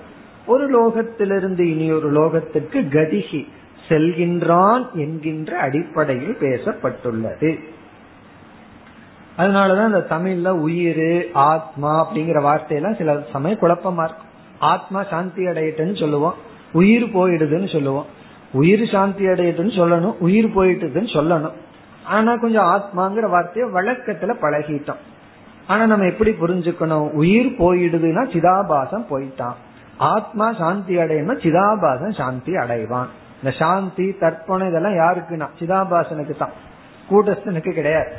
ஒரு லோகத்திலிருந்து இனி ஒரு லோகத்திற்கு கதிகி செல்கின்றான் என்கின்ற அடிப்படையில் பேசப்பட்டுள்ளது. அதனாலதான் இந்த தமிழ்ல உயிர் ஆத்மா அப்படிங்கிற வார்த்தையெல்லாம் சில சமயம் குழப்பமா இருக்கும். ஆத்மா சாந்தி அடையட்டுன்னு சொல்லுவோம். உயிர் போயிடுதுன்னு சொல்லுவோம். உயிர் சாந்தி அடையட்டுன்னு சொல்லணும். உயிர் போயிட்டுதுன்னு சொல்லணும். ஆனா கொஞ்சம் ஆத்மாங்கிற வார்த்தையை வழக்கத்துல பழகிட்டோம். ஆனா நம்ம எப்படி புரிஞ்சுக்கணும்? உயிர் போயிடுதுன்னா சிதாபாசம் போயிட்டான். ஆத்மா சாந்தி அடையணும் சிதாபாசம் சாந்தி அடைவான். இந்த சாந்தி தர்ப்பணம் இதெல்லாம் யாருக்குன்னா? சிதாபாசனுக்கு தான் கூட்டஸ்தனுக்கு கிடையாது.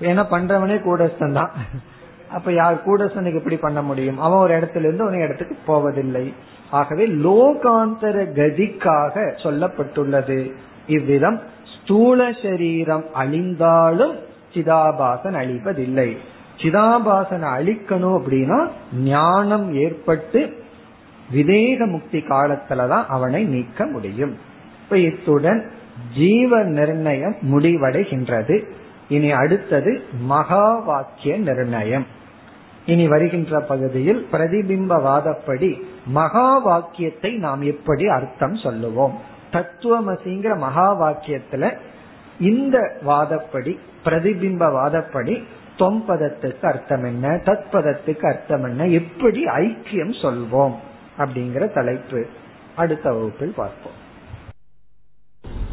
ஏன்னா பண்றவனே கூடஸ்தன் தான் அப்ப யார் கூடஸ்தனுக்கு எப்படி பண்ண முடியும்? அவன் ஒரு இடத்துல இருந்து ஒரு இடத்துக்கு போவதில்லை. ஆகவே லோகாந்தர கதிக்காக சொல்லப்பட்டுள்ளது. இவ்விதம் ஸ்தூல சரீரம் அழிந்தாலும் சிதாபாசன் அழிப்பதில்லை. சிதாபாசனை அழிக்கணும் அப்படின்னா ஞானம் ஏற்பட்டு விதேக முக்தி காலத்துலதான் அவனை நீக்க முடியும். இப்ப இத்துடன் ஜீவ நிர்ணயம் முடிவடைகின்றது. இனி அடுத்தது மகா வாக்கிய நிர்ணயம். இனி வருகின்ற பகுதியில் பிரதிபிம்பவாதப்படி மகா வாக்கியத்தை நாம் எப்படி அர்த்தம் சொல்லுவோம்? தத்துவமசிங்கிற மகா வாக்கியத்துல இந்த வாதப்படி பிரதிபிம்ப வாதப்படி தொம்பதத்துக்கு அர்த்தம் என்ன? தத்பதத்துக்கு அர்த்தம் என்ன? எப்படி ஐக்கியம் சொல்வோம்? அப்படிங்கிற தலைப்பு அடுத்த வகுப்பில் பார்ப்போம்.